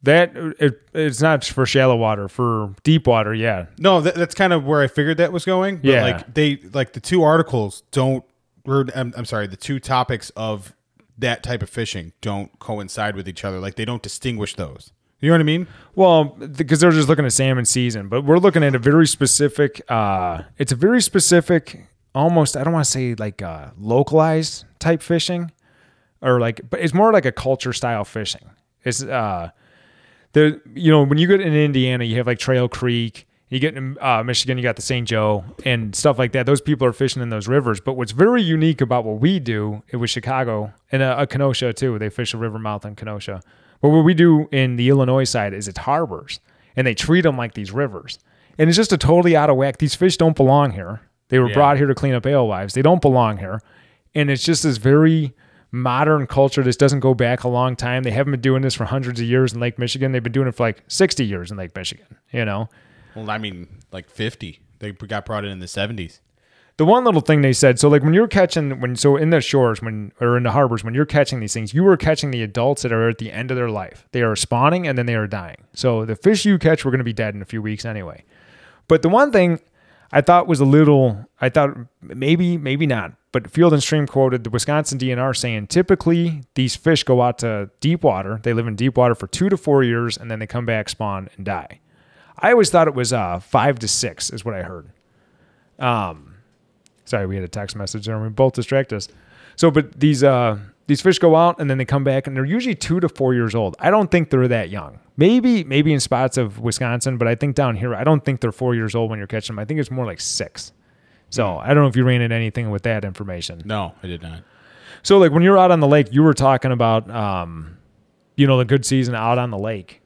That it, it's not for shallow water. For deep water, yeah. no. That, that's kind of where I figured that was going. But Yeah. like they like the two articles don't. Or, I'm, I'm sorry, the two topics of that type of fishing don't coincide with each other. Like they don't distinguish those. You know what I mean? Well, because they're just looking at salmon season, but we're looking at a very specific. uh It's a very specific, almost. I don't want to say like uh localized type fishing, or like, but it's more like a culture style fishing. It's uh, the you know when you get in Indiana, you have like Trail Creek. You get in uh, Michigan, you got the St. Joe and stuff like that. Those people are fishing in those rivers. But what's very unique about what we do, it was Chicago and uh, uh, Kenosha too. They fish a river mouth in Kenosha. But what we do in the Illinois side is it's harbors, and they treat them like these rivers. And it's just a totally out of whack. These fish don't belong here. They were Yeah. brought here to clean up alewives. They don't belong here. And it's just this very modern culture. This doesn't go back a long time. They haven't been doing this for hundreds of years in Lake Michigan. They've been doing it for like 60 years in Lake Michigan, you know? Well, I mean, like 50. They got brought in in the 70s. The one little thing they said, so like when you're catching when so in the shores when or in the harbors when you're catching these things, you are catching the adults that are at the end of their life. They are spawning and then they are dying. So the fish you catch were going to be dead in a few weeks anyway. But the one thing I thought was a little, I thought maybe maybe not, but Field and Stream quoted the Wisconsin DNR saying typically these fish go out to deep water. They live in deep water for two to four years and then they come back, spawn, and die. I always thought it was uh, five to six is what I heard. Sorry, we had a text message there and we both distract us. So, but these, uh, these fish go out and then they come back and they're usually two to four years old. I don't think they're that young. Maybe maybe in spots of Wisconsin, but I think down here I don't think they're four years old when you're catching them. I think it's more like six. So I don't know if you ran into anything with that information. No, I did not. So like when you're out on the lake, you were talking about um, you know, the good season out on the lake.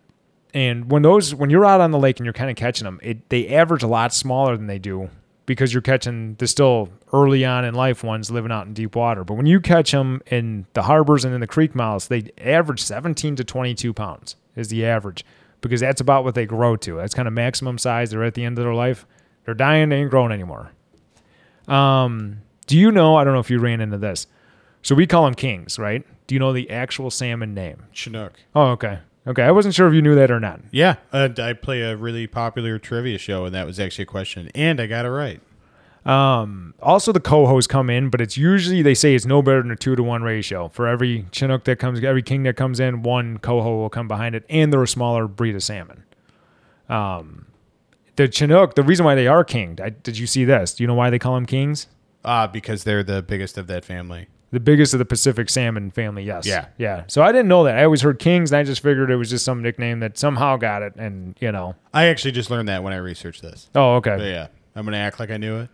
And when those when you're out on the lake and you're kind of catching them, it they average a lot smaller than they do because you're catching the still early on in life ones living out in deep water. But when you catch them in the harbors and in the creek mouths, they average 17 to 22 pounds is the average because that's about what they grow to. That's kind of maximum size. They're at the end of their life. They're dying. They ain't growing anymore. Um, do you know? I don't know if you ran into this. So we call them kings, right? Do you know the actual salmon name? Chinook. Oh, okay. Okay. I wasn't sure if you knew that or not. Yeah, uh, I play a really popular trivia show, and that was actually a question, and I got it right. Um, also, the cohos come in, but it's usually they say it's no better than a two to one ratio. For every Chinook that comes, every king that comes in, one coho will come behind it, and they're a smaller breed of salmon. Um, the Chinook, the reason why they are kinged, I, did you see this? Do you know why they call them kings? Ah, because they're the biggest of that family. The biggest of the Pacific salmon family, yes. Yeah. Yeah. So I didn't know that. I always heard kings, and I just figured it was just some nickname that somehow got it, and you know. I actually just learned that when I researched this. Oh, okay. But yeah, I'm gonna act like I knew it.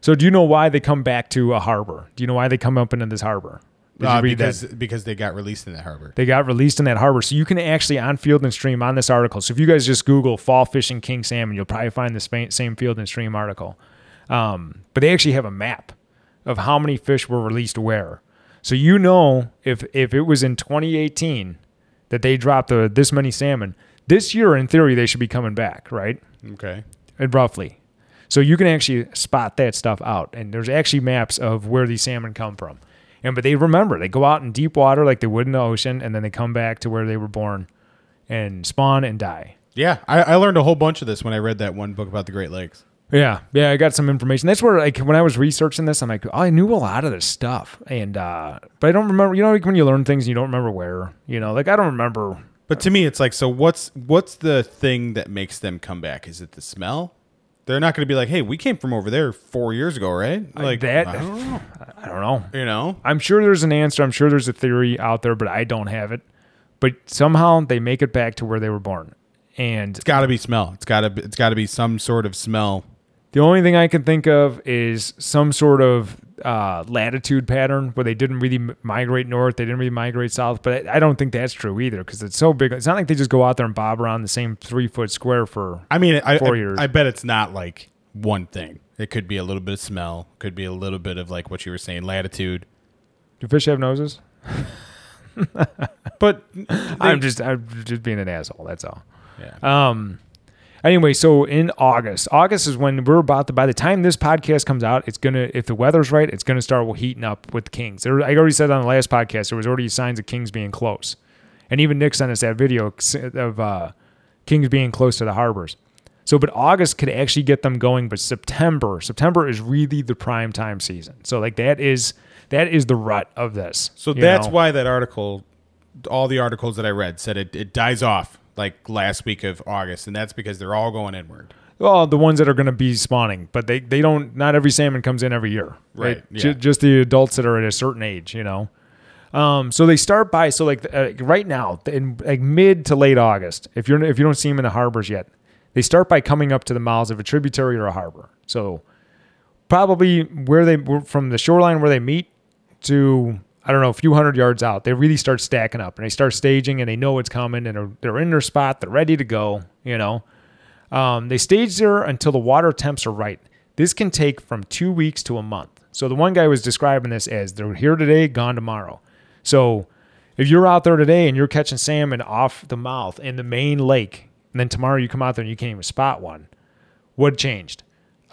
So do you know why they come back to a harbor? Do you know why they come up into this harbor? Uh, read that? because because they got released in that harbor. They got released in that harbor. So you can actually on Field and Stream on this article. So if you guys just Google fall fishing king salmon, you'll probably find the same Field and Stream article. Um, but they actually have a map of how many fish were released where. So you know if if it was in 2018 that they dropped the, this many salmon, this year in theory they should be coming back, right? Okay. And roughly. So you can actually spot that stuff out. And there's actually maps of where these salmon come from. And but they remember, they go out in deep water like they would in the ocean, and then they come back to where they were born and spawn and die. Yeah, I, I learned a whole bunch of this when I read that one book about the Great Lakes. Yeah, yeah, I got some information. That's where, like, when I was researching this, I'm like, oh, I knew a lot of this stuff, and uh, but I don't remember. You know, like when you learn things, and you don't remember where. You know, like I don't remember. But to me, it's like, so what's what's the thing that makes them come back? Is it the smell? They're not going to be like, hey, we came from over there four years ago, right? Like that- I don't know. I don't know. You know, I'm sure there's an answer. I'm sure there's a theory out there, but I don't have it. But somehow they make it back to where they were born, and it's got to be smell. It's got to it's got to be some sort of smell. The only thing I can think of is some sort of uh, latitude pattern where they didn't really migrate north, they didn't really migrate south. But I, I don't think that's true either because it's so big. It's not like they just go out there and bob around the same three foot square for. I mean, I, Four I, years. I bet it's not like one thing. It could be a little bit of smell. Could be a little bit of like what you were saying, latitude. Do fish have noses? [LAUGHS] But I'm just I'm just being an asshole. That's all. yeah. Um. Anyway, so in August, August is when we're about to. By the time this podcast comes out, it's gonna. If the weather's right, it's gonna start heating up with the Kings. There, I already said on the last podcast there was already signs of Kings being close, and even Nick sent us that video of uh, Kings being close to the harbors. So, but August could actually get them going, but September, September is really the prime time season. So, like that is that is the rut of this. So that's know? why that article, all the articles that I read said it, it dies off like last week of August, and that's because they're all going inward. Well, the ones that are going to be spawning, but they, they don't. Not every salmon comes in every year, Right, Ju- yeah. just the adults that are at a certain age, you know. Um, so they start by so like uh, right now in like mid to late August. If you're if you don't see them in the harbors yet, they start by coming up to the mouths of a tributary or a harbor. So probably where they from the shoreline where they meet to I don't know a few hundred yards out, they really start stacking up and they start staging and they know it's coming and they're, they're in their spot, they're ready to go. You know, um, they stage there until the water temps are right. This can take from two weeks to a month. So the one guy was describing this as they're here today, gone tomorrow. So if you're out there today and you're catching salmon off the mouth in the main lake, and then tomorrow you come out there and you can't even spot one, what changed?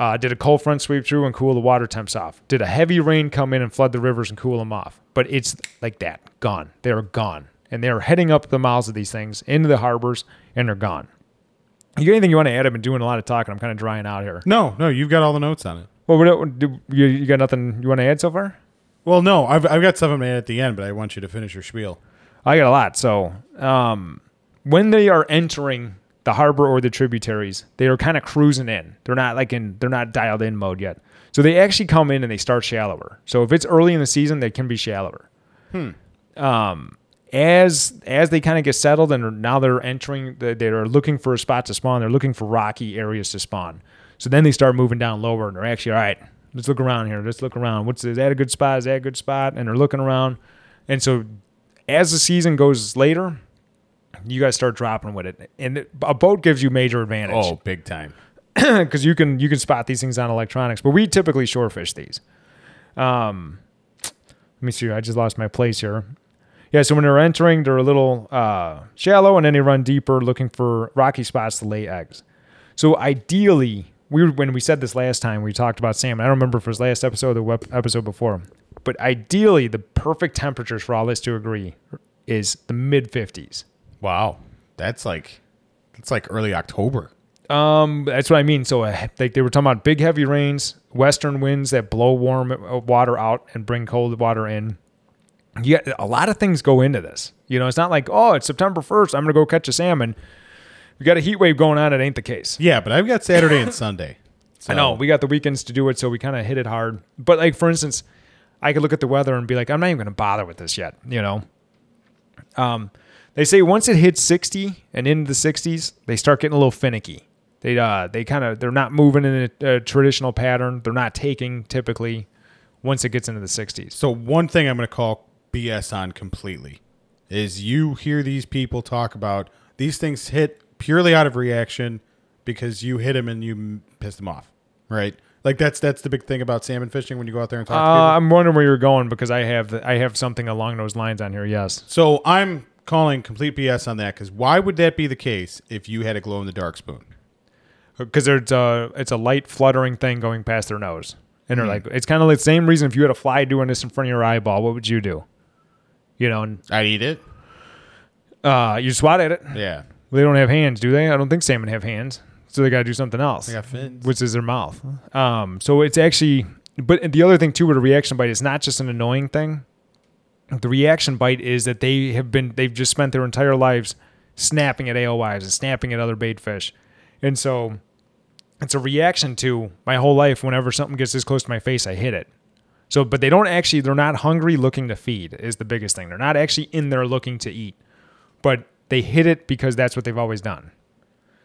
Uh, did a cold front sweep through and cool the water temps off? Did a heavy rain come in and flood the rivers and cool them off? But it's like that, gone. They're gone, and they're heading up the mouths of these things into the harbors, and they're gone. You got anything you want to add? I've been doing a lot of talking. I'm kind of drying out here. No, no, you've got all the notes on it. Well, what, do, you, you got nothing you want to add so far? Well, no, I've, I've got something at the end, but I want you to finish your spiel. I got a lot. So, um, when they are entering the harbor or the tributaries, they are kind of cruising in. They're not like in, they're not dialed in mode yet. So they actually come in and they start shallower. So if it's early in the season, they can be shallower. um, as as they kind of get settled and are- now they're entering, they're looking for a spot to spawn. They're looking for rocky areas to spawn. So then they start moving down lower, and they're actually all right. Let's look around here. Let's look around. What's is that a good spot? Is that a good spot? And they're looking around, and so as the season goes later, you guys start dropping with it, and a boat gives you major advantage Oh, big time. [CLEARS THROAT] because you can you can spot these things on electronics. But we typically shore fish these. Um, let me see. I just lost my place here. Yeah, so when they're entering, they're a little uh, shallow, and then they run deeper, looking for rocky spots to lay eggs. So ideally, we were, when we said this last time, we talked about salmon. I don't remember if it was last episode or the web- episode before, but ideally, the perfect temperatures for all this to agree is the mid fifties. Wow, that's like that's like early October. Um, that's what I mean. So, uh, like they were talking about big heavy rains, western winds that blow warm uh, water out and bring cold water in. Yeah, a lot of things go into this. You know, it's not like oh, it's September first. I'm gonna go catch a salmon. We got a heat wave going on. It ain't the case. Yeah, but I've got Saturday and Sunday. So, [LAUGHS] I know we got the weekends to do it, so we kind of hit it hard. But like for instance, I could look at the weather and be like, I'm not even going to bother with this yet. You know, um, they say once it hits 60 and into the 60s, they start getting a little finicky. They uh they kind of they're not moving in a, a traditional pattern. They're not taking typically once it gets into the 60s. So one thing I'm going to call BS on completely is you hear these people talk about these things hit purely out of reaction because you hit them and you pissed them off, right? Like that's that's the big thing about salmon fishing when you go out there and talk to Uh, people. I'm wondering where you're going because I have the, I have something along those lines on here. Yes. So I'm calling complete BS on that because why would that be the case if you had a glow in the dark spoon? because there's a it's a light fluttering thing going past their nose, and they're like, it's kind of the same reason. If you had a fly doing this in front of your eyeball, what would you do? You know, and I'd eat it. uh, you swat at it. Yeah. They don't have hands, do they? I don't think salmon have hands, so they got to do something else, They got fins. which is their mouth. Um, so it's actually, but the other thing too with a reaction bite is not just an annoying thing. The reaction bite is that they have been they've just spent their entire lives snapping at alewives and snapping at other bait fish, and so it's a reaction to my whole life. Whenever something gets this close to my face, I hit it. So, but they don't actually, they're not hungry looking to feed, is the biggest thing. They're not actually in there looking to eat, but they hit it because that's what they've always done.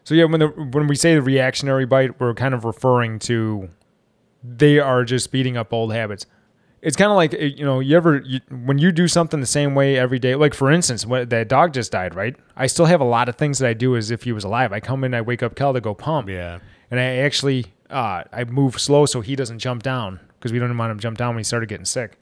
So, yeah, when, the, when we say the reactionary bite, we're kind of referring to they are just beating up old habits. It's kind of like, you know, you ever, you, when you do something the same way every day, like for instance, when that dog just died, right? I still have a lot of things that I do as if he was alive. I come in, I wake up Kel to go pump Yeah. and I actually uh, I move slow so he doesn't jump down because we don't want him to jump down when he started getting sick,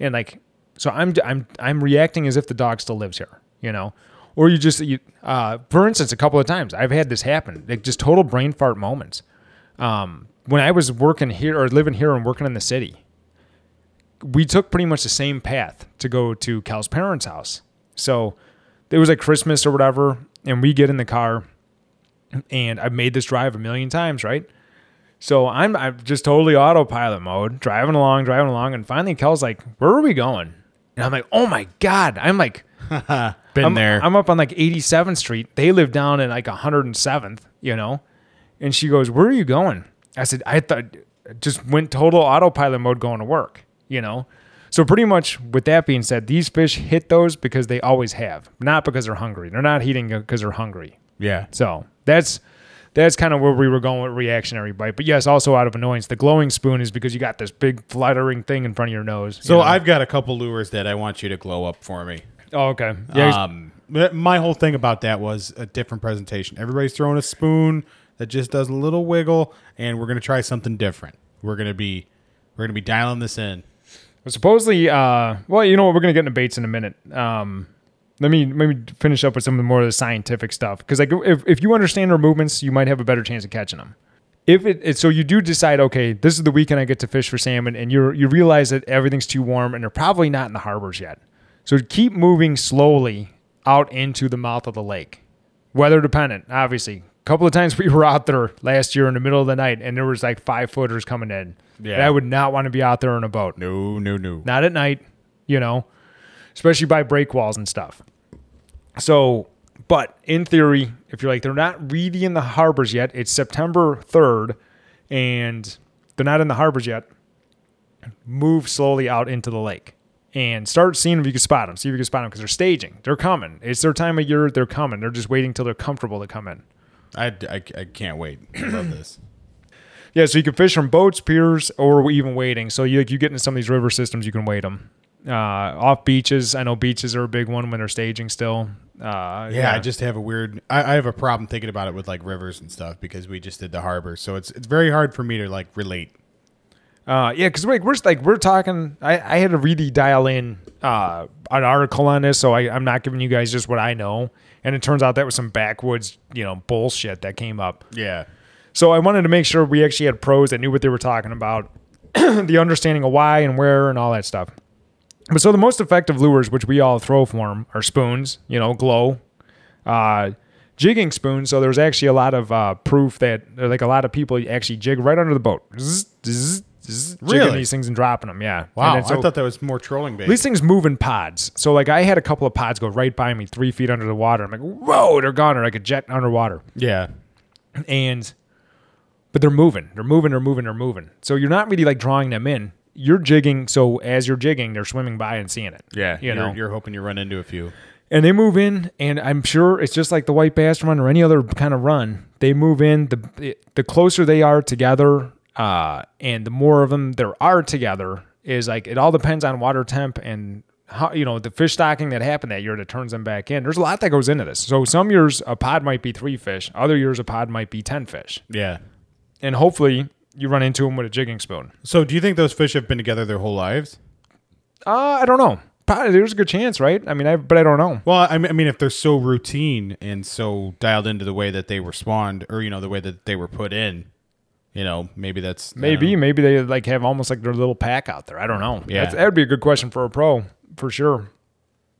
and like so I'm I'm I'm reacting as if the dog still lives here, you know, or you just you uh, for instance a couple of times I've had this happen like just total brain fart moments. Um, when I was working here or living here and working in the city, we took pretty much the same path to go to Cal's parents' house. So it was like Christmas or whatever, and we get in the car and I've made this drive a million times, right? So I'm I'm just totally autopilot mode, driving along, driving along, and finally Kel's like, "Where are we going?" And I'm like, "Oh my god!" I'm like, [LAUGHS] Been I'm, there. I'm up on like 87th Street. They live down in like 107th, you know. And she goes, "Where are you going?" I said, "I thought just went total autopilot mode going to work, you know." So pretty much, with that being said, these fish hit those because they always have, not because they're hungry. They're not eating because they're hungry. yeah. So that's that's kind of where we were going with reactionary bite. But yes, also out of annoyance, the glowing spoon is because you got this big fluttering thing in front of your nose. you So know? I've got a couple lures that I want you to glow up for me. oh okay yeah Um, my whole thing about that was a different presentation. Everybody's throwing a spoon that just does a little wiggle, and we're gonna try something different. We're gonna be we're gonna be dialing this in. Supposedly, uh, well, you know what? We're gonna get into baits in a minute. Um, let me maybe finish up with some of the more of the scientific stuff because like if, if you understand their movements, you might have a better chance of catching them. If it, it so you do decide, okay, this is the weekend I get to fish for salmon, and you you realize that everything's too warm and they're probably not in the harbors yet. So keep moving slowly out into the mouth of the lake, weather dependent, obviously. Couple of times we [LAUGHS] were out there last year in the middle of the night, and there was like five footers coming in. Yeah. And I would not want to be out there in a boat No, no, no. not at night, you know, especially by break walls and stuff. So, but in theory, if you're like, they're not really in the harbors yet, it's September 3rd and they're not in the harbors yet, move slowly out into the lake. and start seeing if you can spot them. See if you can spot them because they're staging. They're coming. It's their time of year. They're coming. They're just waiting till they're comfortable to come in. I, I, I can't wait. I [CLEARS THROAT] love this. Yeah, so you can fish from boats, piers, or even wading. So you you get into some of these river systems, you can wade them. Uh, off beaches, I know beaches are a big one when they're staging still. Uh, Yeah, I just have a weird. I, I have a problem thinking about it with like rivers and stuff because we just did the harbor, so it's it's very hard for me to like relate. Uh, yeah, because like we're like we're talking. I, I had to really dial in uh, an article on this, so I, I'm not giving you guys just what I know. And it turns out that was some backwoods, you know, bullshit that came up. Yeah, So I wanted to make sure we actually had pros that knew what they were talking about, [CLEARS THROAT] the understanding of why and where and all that stuff. But so the most effective lures, which we all throw for them, are spoons. You know, glow, uh, jigging spoons. So there's actually a lot of uh, proof that like a lot of people actually jig right under the boat, Zzz, zzz, zzz, jigging Really? these things and dropping them. Yeah. wow. And so- I thought that was more trolling based. these things move in pods. So like I had a couple of pods go right by me, three feet under the water. I'm like, whoa, they're gone, or like a jet underwater yeah, and but they're moving they're moving they're moving they're moving so you're not really like drawing them in you're jigging so as you're jigging they're swimming by and seeing it yeah. you you're, know you're hoping you run into a few. and they move in and i'm sure it's just like the white bass run or any other kind of run they move in the the closer they are together uh and the more of them there are together is like it all depends on water temp and how you know the fish stocking that happened that year that turns them back in there's a lot that goes into this so some years a pod might be three fish other years a pod might be 10 fish Yeah. and hopefully you run into them with a jigging spoon. So, do you think those fish have been together their whole lives? Uh, I don't know. Probably, there's a good chance, right? I mean, I but I don't know. Well, I mean, I mean, if they're so routine and so dialed into the way that they were spawned, or you know, the way that they were put in, you know, maybe that's Maybe maybe they like have almost like their little pack out there. I don't know. Yeah. That's, that would be a good question for a pro for sure.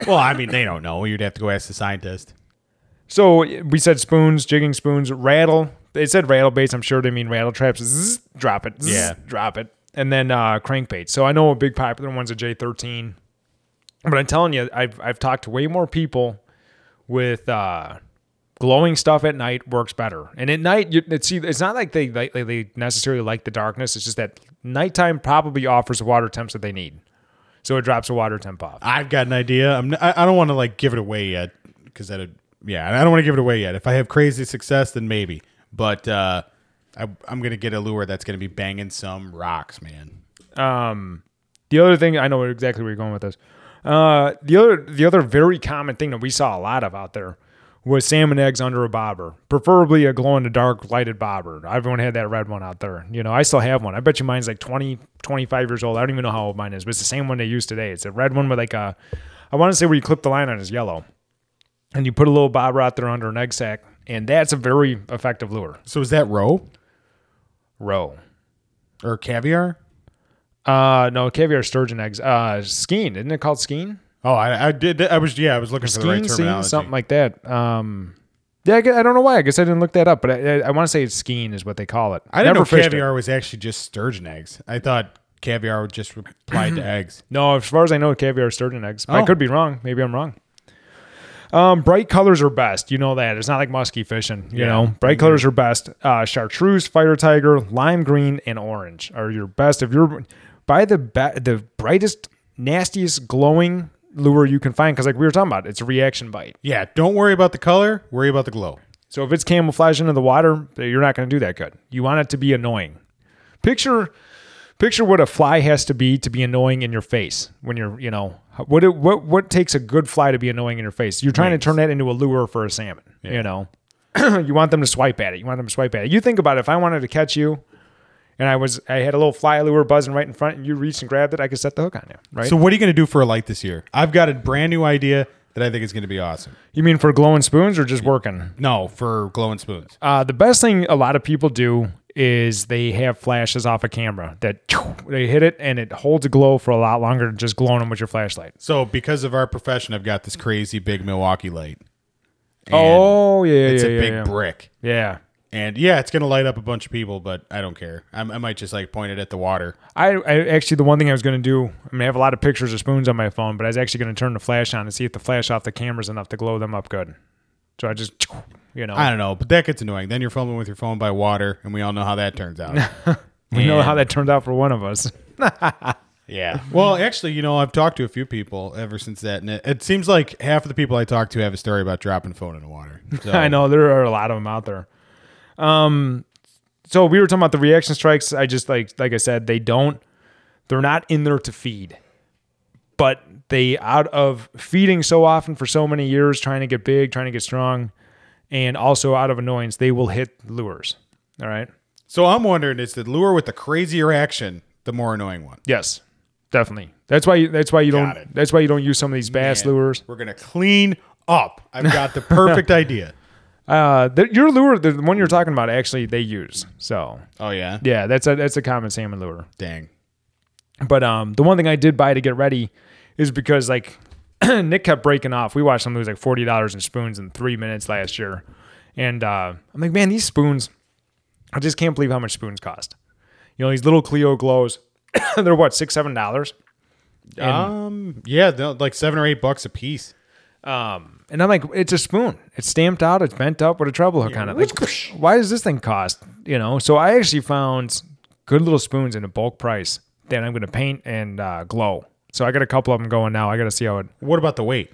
Well, I mean, they don't know. You'd have to go ask the scientist. So we said spoons, jigging spoons, rattle. They said rattle baits. I'm sure they mean rattle traps. Zzz, drop it. Zzz, Yeah. drop it. And then uh, crankbait. So I know a big popular one's a J13, but I'm telling you, I've I've talked to way more people with uh, glowing stuff at night works better. And at night, you, it's it's not like they like they necessarily like the darkness. It's just that nighttime probably offers the water temps that they need. So it drops the water temp off. I've got an idea. I'm. I, I don't want to like give it away yet because that. Yeah, I don't want to give it away yet. If I have crazy success, then maybe. But uh, I, I'm gonna get a lure that's gonna be banging some rocks, man. Um, the other thing I know exactly where you're going with this. Uh, the other the other very common thing that we saw a lot of out there was salmon eggs under a bobber, preferably a glow in the dark lighted bobber. Everyone had that red one out there. You know, I still have one. I bet you mine's like 20, 25 years old. I don't even know how old mine is, but it's the same one they use today. It's a red one with like a, I want to say where you clip the line on is yellow, and you put a little bobber out there under an egg sac, and that's a very effective lure. So is that roe Roe. or caviar? Uh, no, caviar sturgeon eggs. Uh, skein. Isn't it called skein? Oh, I, I did. I was yeah. I was looking for the right scene, something like that. Um, yeah, I, I don't know why. I guess I didn't look that up, but I, I, I want to say it's skein is what they call it. I didn't Never know fished it. caviar was actually just sturgeon eggs. I thought caviar would just applied to [CLEARS THROAT] eggs. No, as far as I know, caviar is sturgeon eggs. I Oh. could be wrong. Maybe I'm wrong. Um, bright colors are best. You know that. It's not like musky fishing. You Yeah. know, bright colors are best. Uh, chartreuse, fire tiger, lime green, and orange are your best. If you're buy the the brightest, nastiest, glowing lure you can find, because like we were talking about, it's a reaction bite. Yeah, don't worry about the color. Worry about the glow. So if it's camouflage into the water, eh, you're not going to do that good. You want it to be annoying. Picture picture what a fly has to be to be annoying in your face when you're, you know, what it, what what takes a good fly to be annoying in your face? You're trying to turn that into a lure for a salmon, you know. [CLEARS THROAT] you want them to swipe at it. You want them to swipe at it. You think about it, if I wanted to catch you and I was I had a little fly lure buzzing right in front and you reached and grabbed it, I could set the hook on you, right? So what are you going to do for a light this year? I've got a brand new idea that I think is going to be awesome. you mean for glowing spoons or just working? No, for glowing spoons. Uh, the best thing a lot of people do is they have flashes off a camera that [TSK] they hit it and it holds a glow for a lot longer than just glowing them with your flashlight. So because of our profession, I've got this crazy big Milwaukee light. Oh yeah, it's yeah, a yeah, big yeah. brick. Yeah, And yeah, it's going to light up a bunch of people, but I don't care. I, I might just like point it at the water. I, I actually the one thing I was going to do. I mean, I have a lot of pictures of spoons on my phone, but I was actually going to turn the flash on and see if the flash off the camera's enough to glow them up good. So I just, [TSK] you know, I don't know, but that gets annoying. Then you're filming with your phone by water, and we all know how that turns out. [LAUGHS] we know how that turned out for one of us. [LAUGHS] Yeah. Well, actually, you know, I've talked to a few people ever since that, and it, it seems like half of the people I talk to have a story about dropping phone in the water. [LAUGHS] So, I know there are a lot of them out there. Um, so we were talking about the reaction strikes. I just like like I said, they don't. They're not in there to feed, but they out of feeding so often for so many years, trying to get big, trying to get strong, and also out of annoyance, they will hit lures. All right. So I'm wondering, is the lure with the crazier action the more annoying one? Yes, definitely. That's why. You, that's why you Got don't. it. That's why you don't use some of these bass Man, lures. We're gonna clean up. I've got the perfect [LAUGHS] idea. Uh, the, your lure, the one you're talking about, actually they use. So Oh yeah. yeah, that's a that's a common salmon lure. Dang. But um, the one thing I did buy to get ready is because like [CLEARS THROAT] Nick kept breaking off. We watched him lose like forty dollars in spoons in three minutes last year, and uh, I'm like, man, these spoons, I just can't believe how much spoons cost. You know, these little Cleo glows, [COUGHS] they're what six seven dollars, um. Yeah. they're Like seven or eight bucks a piece. um, and I'm like, it's a spoon. It's stamped out. It's bent up with a treble hook on it. Like, [LAUGHS] why does this thing cost? You know, so I actually found good little spoons in a bulk price that I'm going to paint and uh, glow. So I got a couple of them going now. I got to see how it What about the weight?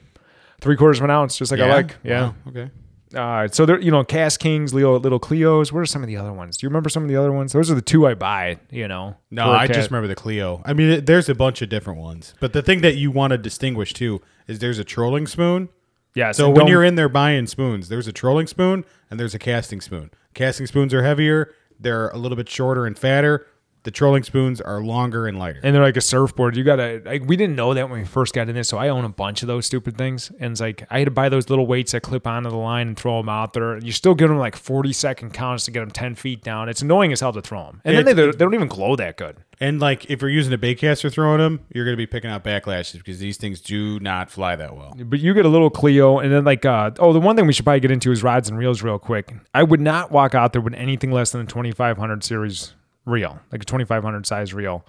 three quarters of an ounce, just like I like. Yeah. Wow, Okay. Uh, so there, you know, Cast Kings, Leo, Little Cleos. What are some of the other ones? Do you remember some of the other ones? Those are the two I buy. You know. No, I cat. just remember the Cleo. I mean, it, there's a bunch of different ones, but the thing that you want to distinguish too is there's a trolling spoon. Yeah. So and when you're in there buying spoons, there's a trolling spoon and there's a casting spoon. Casting spoons are heavier. They're a little bit shorter and fatter. The trolling spoons are longer and lighter. and they're like a surfboard. You gotta. Like, we didn't know that when we first got in this, so I own a bunch of those stupid things. And it's like I had to buy those little weights that clip onto the line and throw them out there. And you still give them like forty second counts to get them ten feet down. It's annoying as hell to throw them, and then they, they don't even glow that good. And like if you're using a baitcaster throwing them, you're going to be picking out backlashes because these things do not fly that well. But you get a little Cleo, and then like, uh, oh, the one thing we should probably get into is rods and reels real quick. I would not walk out there with anything less than a 2500 series reel, like a 2500 size reel.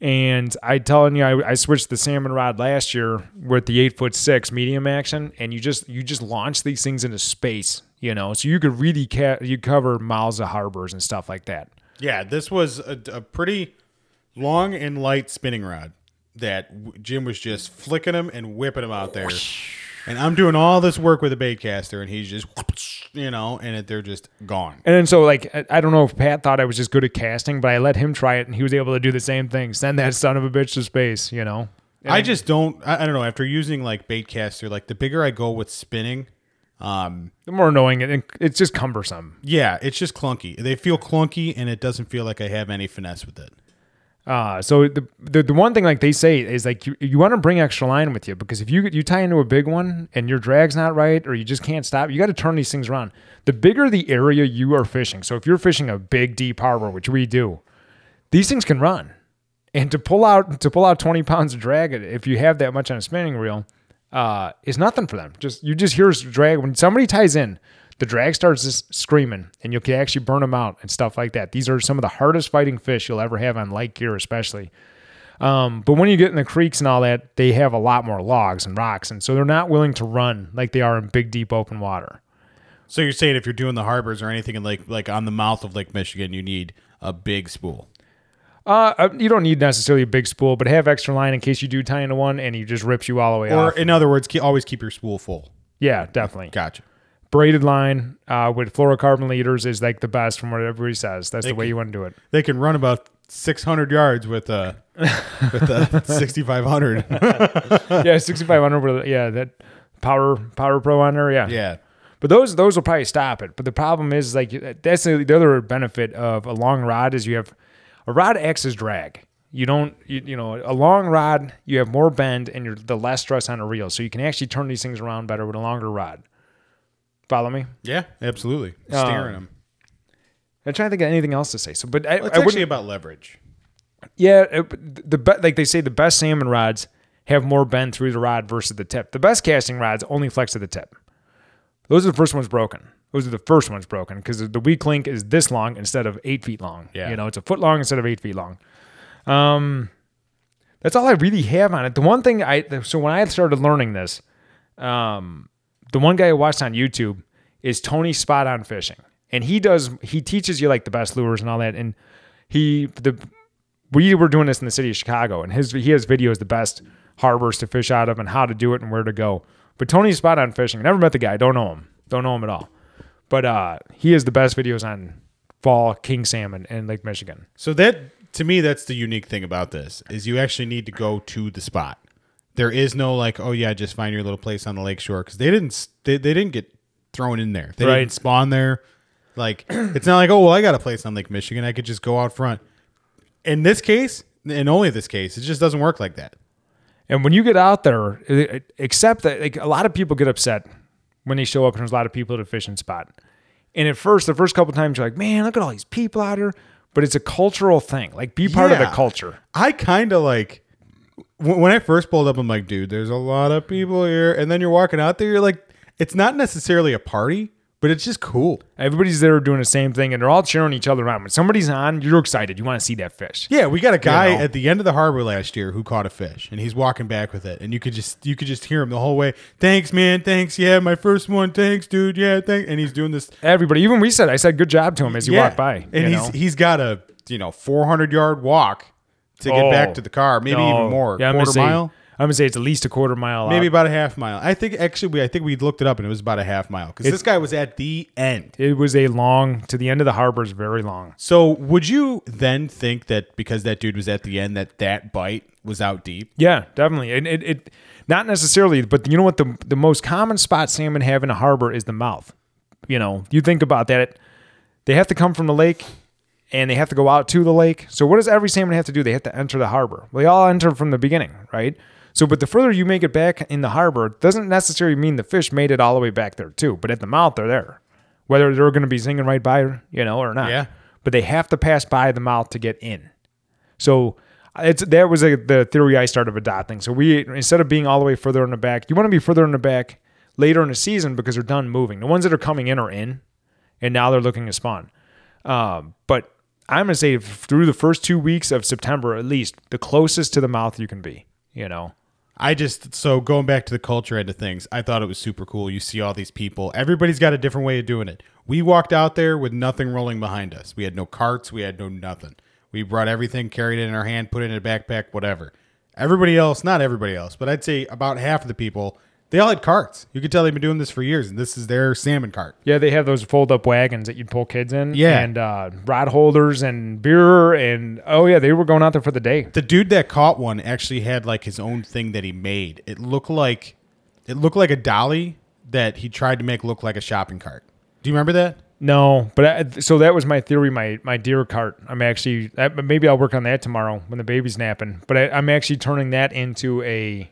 And I telling you, I, I switched the salmon rod last year with the eight foot six medium action, and you just you just launch these things into space, you know. So you could really ca- you cover miles of harbors and stuff like that. Yeah, this was a, a pretty long and light spinning rod that Jim was just flicking them and whipping them out there. And I'm doing all this work with a baitcaster, and he's just, you know, and it, they're just gone. And then so like I- I don't know if Pat thought I was just good at casting, but I let him try it, and he was able to do the same thing. Send that son of a bitch to space, you know. I just don't. I, I don't know. After using like baitcaster, like the bigger I go with spinning, um, the more annoying it it's just cumbersome yeah, it's just clunky. They feel clunky, and it doesn't feel like I have any finesse with it. Uh so the, the the one thing like they say is like you, you want to bring extra line with you because if you you tie into a big one and your drag's not right or you just can't stop you got to turn these things around. The bigger the area you are fishing so if you're fishing a big deep harbor which we do these things can run. And to pull out to pull out 20 pounds of drag if you have that much on a spinning reel uh is nothing for them. Just you just hear drag when somebody ties in the drag starts just screaming and you can actually burn them out and stuff like that these are some of the hardest fighting fish you'll ever have on light gear especially um, but when you get in the creeks and all that they have a lot more logs and rocks and so they're not willing to run like they are in big deep open water So you're saying if you're doing the harbors or anything in like like on the mouth of Lake Michigan, you need a big spool. uh, you don't need necessarily a big spool but have extra line in case you do tie into one and he just rips you all the way Or off in other words, keep, always keep your spool full. yeah definitely Gotcha. Braided line uh, with fluorocarbon leaders is like the best from what everybody says. That's the way you want to do it. They can run about 600 yards with a with a [LAUGHS] 6500. [LAUGHS] yeah, 6500 with yeah, that power power pro on there, yeah. yeah. But those those will probably stop it. But the problem is like that's the, the other benefit of a long rod is you have a rod acts as drag. You don't you, you know a long rod you have more bend and you're the less stress on a reel, so you can actually turn these things around better with a longer rod. Follow me? Yeah, absolutely. Uh, Steering them. I'm trying to think of anything else to say. So, but I, It's I wouldn't actually about leverage. Yeah, it, the be- like they say, the best salmon rods have more bend through the rod versus the tip. The best casting rods only flex to the tip. Those are the first ones broken. Those are the first ones broken because the weak link is this long instead of eight feet long. Yeah. you know, it's a foot long instead of eight feet long. Um, that's all I really have on it. The one thing I so when I started learning this, um, the one guy I watched on YouTube is Tony Spot on Fishing, and he does he teaches you like the best lures and all that, and he the we were doing this in the city of Chicago, and his he has videos the best harbors to fish out of and how to do it and where to go. But Tony's spot on fishing. Never met the guy. Don't know him. Don't know him at all. But uh, he has the best videos on fall king salmon in Lake Michigan. So that to me, that's the unique thing about this is you actually need to go to the spot. There is no like, oh yeah, just find your little place on the lake shore because they didn't they, they didn't get thrown in there. They Right. didn't spawn there. Like [CLEARS THROAT] it's not like oh well, I got a place on Lake Michigan. I could just go out front. In this case, and only this case, it just doesn't work like that. And when you get out there, except that like a lot of people get upset when they show up and there's a lot of people at a fishing spot. And at first, the first couple times, you're like, man, look at all these people out here. But it's a cultural thing. Like, be part of the culture. I kind of like when I first pulled up. I'm like, dude, there's a lot of people here, and then you're walking out there. You're like, it's not necessarily a party, but it's just cool. Everybody's there doing the same thing, and they're all cheering each other on. When somebody's on, you're excited. You want to see that fish. Yeah, we got a guy know? at the end of the harbor last year who caught a fish, and he's walking back with it, and you could just you could just hear him the whole way. Thanks, man. Thanks. Yeah, my first one. Thanks, dude. Yeah, thanks. And he's doing this. Everybody, even we said, I said, good job to him as he yeah. walked by. and you he's know? he's got a you know 400 yard walk to get Oh. back to the car, maybe No. even oh. more. Yeah, I'm gonna quarter say, mile. I'm gonna say it's at least a quarter mile. Maybe out. about a half mile. I think actually we I think we looked it up and it was about a half mile because this guy was at the end. It was a long to the end of the harbor is very long. So would you then think that because that dude was at the end that that bite was out deep? Yeah, definitely. And it, it not necessarily, but you know what the the most common spot salmon have in a harbor is the mouth. You know, you think about that. They have to come from the lake and they have to go out to the lake. So what does every salmon have to do? They have to enter the harbor. Well, they all enter from the beginning, right? So, but the further you make it back in the harbor doesn't necessarily mean the fish made it all the way back there too. But at the mouth, they're there, whether they're going to be zinging right by, you know, or not. Yeah. But they have to pass by the mouth to get in. So it's that was a, the theory I started adopting. So we instead of being all the way further in the back, you want to be further in the back later in the season because they're done moving. The ones that are coming in are in, and now they're looking to spawn. Um, but I'm gonna say through the first two weeks of September, at least the closest to the mouth you can be. You know, I just so going back to the culture end of things, I thought it was super cool. You see all these people. Everybody's got a different way of doing it. We walked out there with nothing rolling behind us. We had no carts, we had no nothing. We brought everything, carried it in our hand, put it in a backpack, whatever. Everybody else, not everybody else, but I'd say about half of the people, they all had carts. You could tell they've been doing this for years, and this is their salmon cart. yeah, they have those fold up wagons that you'd pull kids in. Yeah. and uh, rod holders and beer and oh yeah, they were going out there for the day. The dude that caught one actually had like his own thing that he made. It looked like it looked like a dolly that he tried to make look like a shopping cart. Do you remember that? No, but I, so that was my theory. My my deer cart. I'm actually maybe I'll work on that tomorrow when the baby's napping. But I, I'm actually turning that into a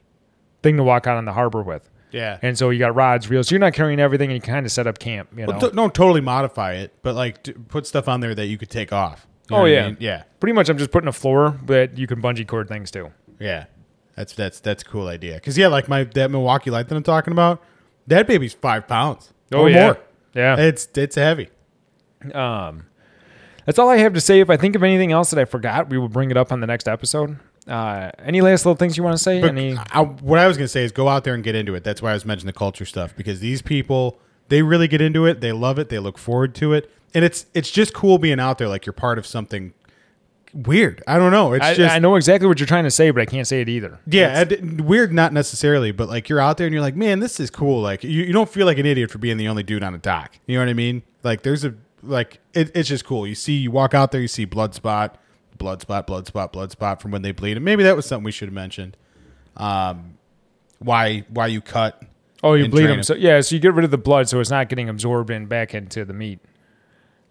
thing to walk out on the harbor with. Yeah. And so you got rods, reels. You're not carrying everything, and you kind of set up camp. You know. Well, don't totally modify it, but like d- put stuff on there that you could take off. You know oh what I yeah, mean? yeah, Pretty much, I'm just putting a floor that you can bungee cord things to. yeah. That's that's that's a cool idea. Because yeah, like my that Milwaukee light that I'm talking about, that baby's five pounds. Oh, or yeah. more. Yeah. It's it's heavy. Um, that's all I have to say. If I think of anything else that I forgot, we will bring it up on the next episode. Uh, any last little things you want to say? But any? I, what I was gonna say is go out there and get into it. That's why I was mentioning the culture stuff because these people they really get into it. They love it. They look forward to it, and it's it's just cool being out there. Like you're part of something weird. I don't know. It's I, just I know exactly what you're trying to say, but I can't say it either. Yeah, weird, not necessarily, but like you're out there and you're like, man, this is cool. Like you, you don't feel like an idiot for being the only dude on a dock. You know what I mean? Like there's a like it, it's just cool. You see, you walk out there, you see blood spot, blood spot, blood spot, blood spot from when they bleed, and maybe that was something we should have mentioned. Um, why why you cut? Oh, you bleed them. So yeah, so you get rid of the blood, so it's not getting absorbed in back into the meat.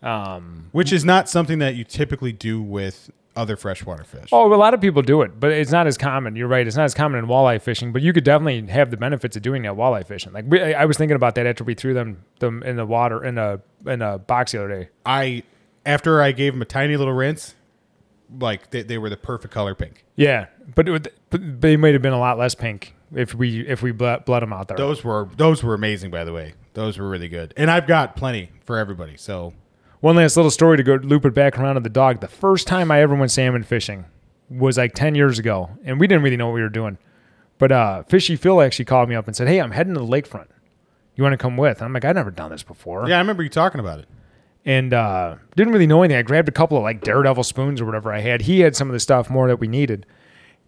Um, Which is not something that you typically do with other freshwater fish. Oh, a lot of people do it, but it's not as common. You're right; it's not as common in walleye fishing. But you could definitely have the benefits of doing that walleye fishing. Like we, I I was thinking about that after we threw them them in the water in a in a box the other day. I after I gave them a tiny little rinse, like they, they were the perfect color pink. Yeah, but, it would, but they might have been a lot less pink if we if we bled, bled them out there. Those were those were amazing, by the way. Those were really good, and I've got plenty for everybody. So One last little story to go loop it back around to the dog. The first time I ever went salmon fishing was like 10 years ago, and we didn't really know what we were doing. But uh, Fishy Phil actually called me up and said, Hey, I'm heading to the lakefront. You want to come with? I'm like, I've never done this before. yeah, I remember you talking about it. And uh, didn't really know anything. I grabbed a couple of like Daredevil spoons or whatever I had. He had some of the stuff more that we needed.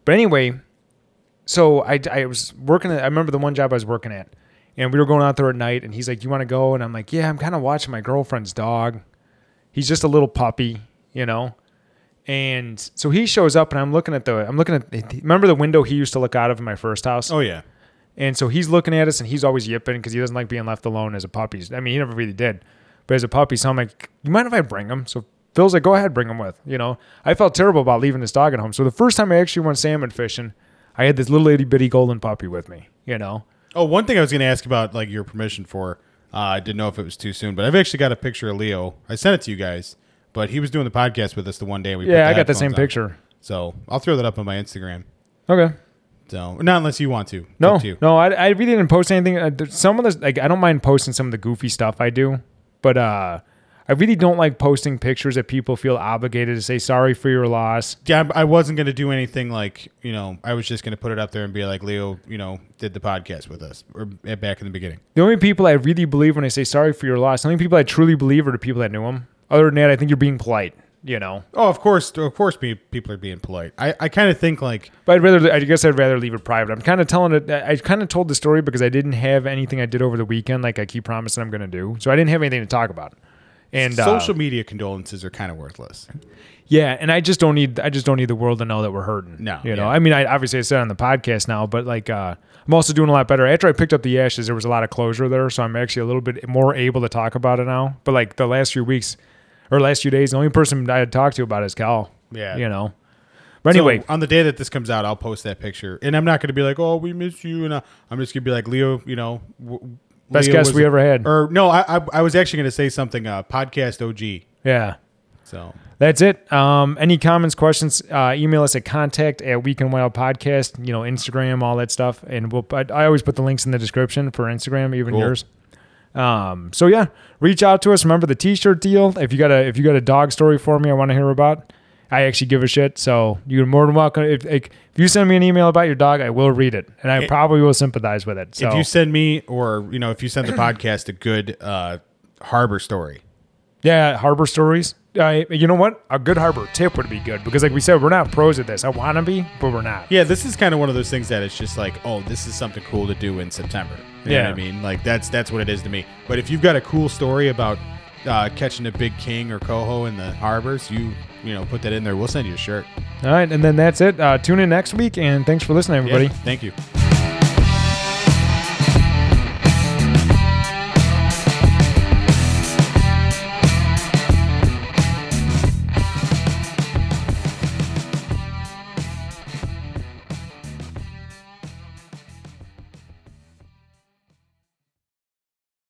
But anyway, so I, I was working. At, I remember the one job I was working at, and we were going out there at night. And he's like, "You want to go?" And I'm like, "Yeah, I'm kind of watching my girlfriend's dog. He's just a little puppy, you know." And so he shows up, and I'm looking at the. I'm looking at. Remember the window he used to look out of in my first house? Oh yeah. And so he's looking at us and he's always yipping because he doesn't like being left alone as a puppy. I mean, he never really did. But as a puppy, so I'm like, you mind if I bring him? So Phil's like, go ahead, bring him with. You know, I felt terrible about leaving this dog at home. So the first time I actually went salmon fishing, I had this little itty bitty golden puppy with me, you know? Oh, one thing I was going to ask about, like your permission for, uh, I didn't know if it was too soon, but I've actually got a picture of Leo. I sent it to you guys, but he was doing the podcast with us the one day. We put Yeah, I got the same on. picture. So I'll throw that up on my Instagram. Okay. So not unless you want to. No, to no, I, I really didn't post anything. Uh, some of the like, I don't mind posting some of the goofy stuff I do, but uh, I really don't like posting pictures that people feel obligated to say sorry for your loss. Yeah, I wasn't going to do anything like you know. I was just going to put it up there and be like, Cleo, you know, did the podcast with us or eh, back in the beginning. The only people I really believe when I say sorry for your loss, the only people I truly believe are the people that knew him. Other than that, I think you're being polite. You know, Oh, of course, of course, people are being polite. I, I kind of think like but I'd rather. I guess I'd rather leave it private. I'm kind of telling it. I kind of told the story because I didn't have anything I did over the weekend, like I keep promising I'm going to do. So I didn't have anything to talk about. And uh, social media condolences are kind of worthless. Yeah, and I just don't need I just don't need the world to know that we're hurting. No, you know. yeah. I mean, I obviously I said on the podcast now, but like uh, I'm also doing a lot better. After I picked up the ashes, there was a lot of closure there, so I'm actually a little bit more able to talk about it now. But like the last few weeks or last few days, the only person I had talked to about is Cal. Yeah. you know. But anyway, So, on the day that this comes out, I'll post that picture, and I'm not going to be like, "Oh, we miss you," and I'm just going to be like, "Cleo, you know, w- Best Cleo guest we ever had. Or no, I I, I was actually going to say something. Uh, podcast OG. yeah. So That's it. Um, any comments, questions, uh, email us at contact at Weekend Wild Podcast, you know, Instagram, all that stuff. And we'll, I, I always put the links in the description for Instagram, even Cool. yours. Um, so yeah, reach out to us. Remember the t-shirt deal. If you got a, if you got a dog story for me, I want to hear about, I actually give a shit. So you're more than welcome. If, if you send me an email about your dog, I will read it and I It- probably will sympathize with it. So if you send me, or you know, if you send the podcast a good uh, harbor story, Yeah, harbor stories. Uh, you know what? A good harbor tip would be good because, like we said, we're not pros at this. I want to be, but we're not. yeah, this is kind of one of those things that it's just like, oh, this is something cool to do in September. You know Yeah. what I mean, like that's that's what it is to me. But if you've got a cool story about uh, catching a big king or coho in the harbors, you you know, put that in there. We'll send you a shirt. All right, and then that's it. Uh, tune in next week, and thanks for listening, Yeah, everybody. thank you.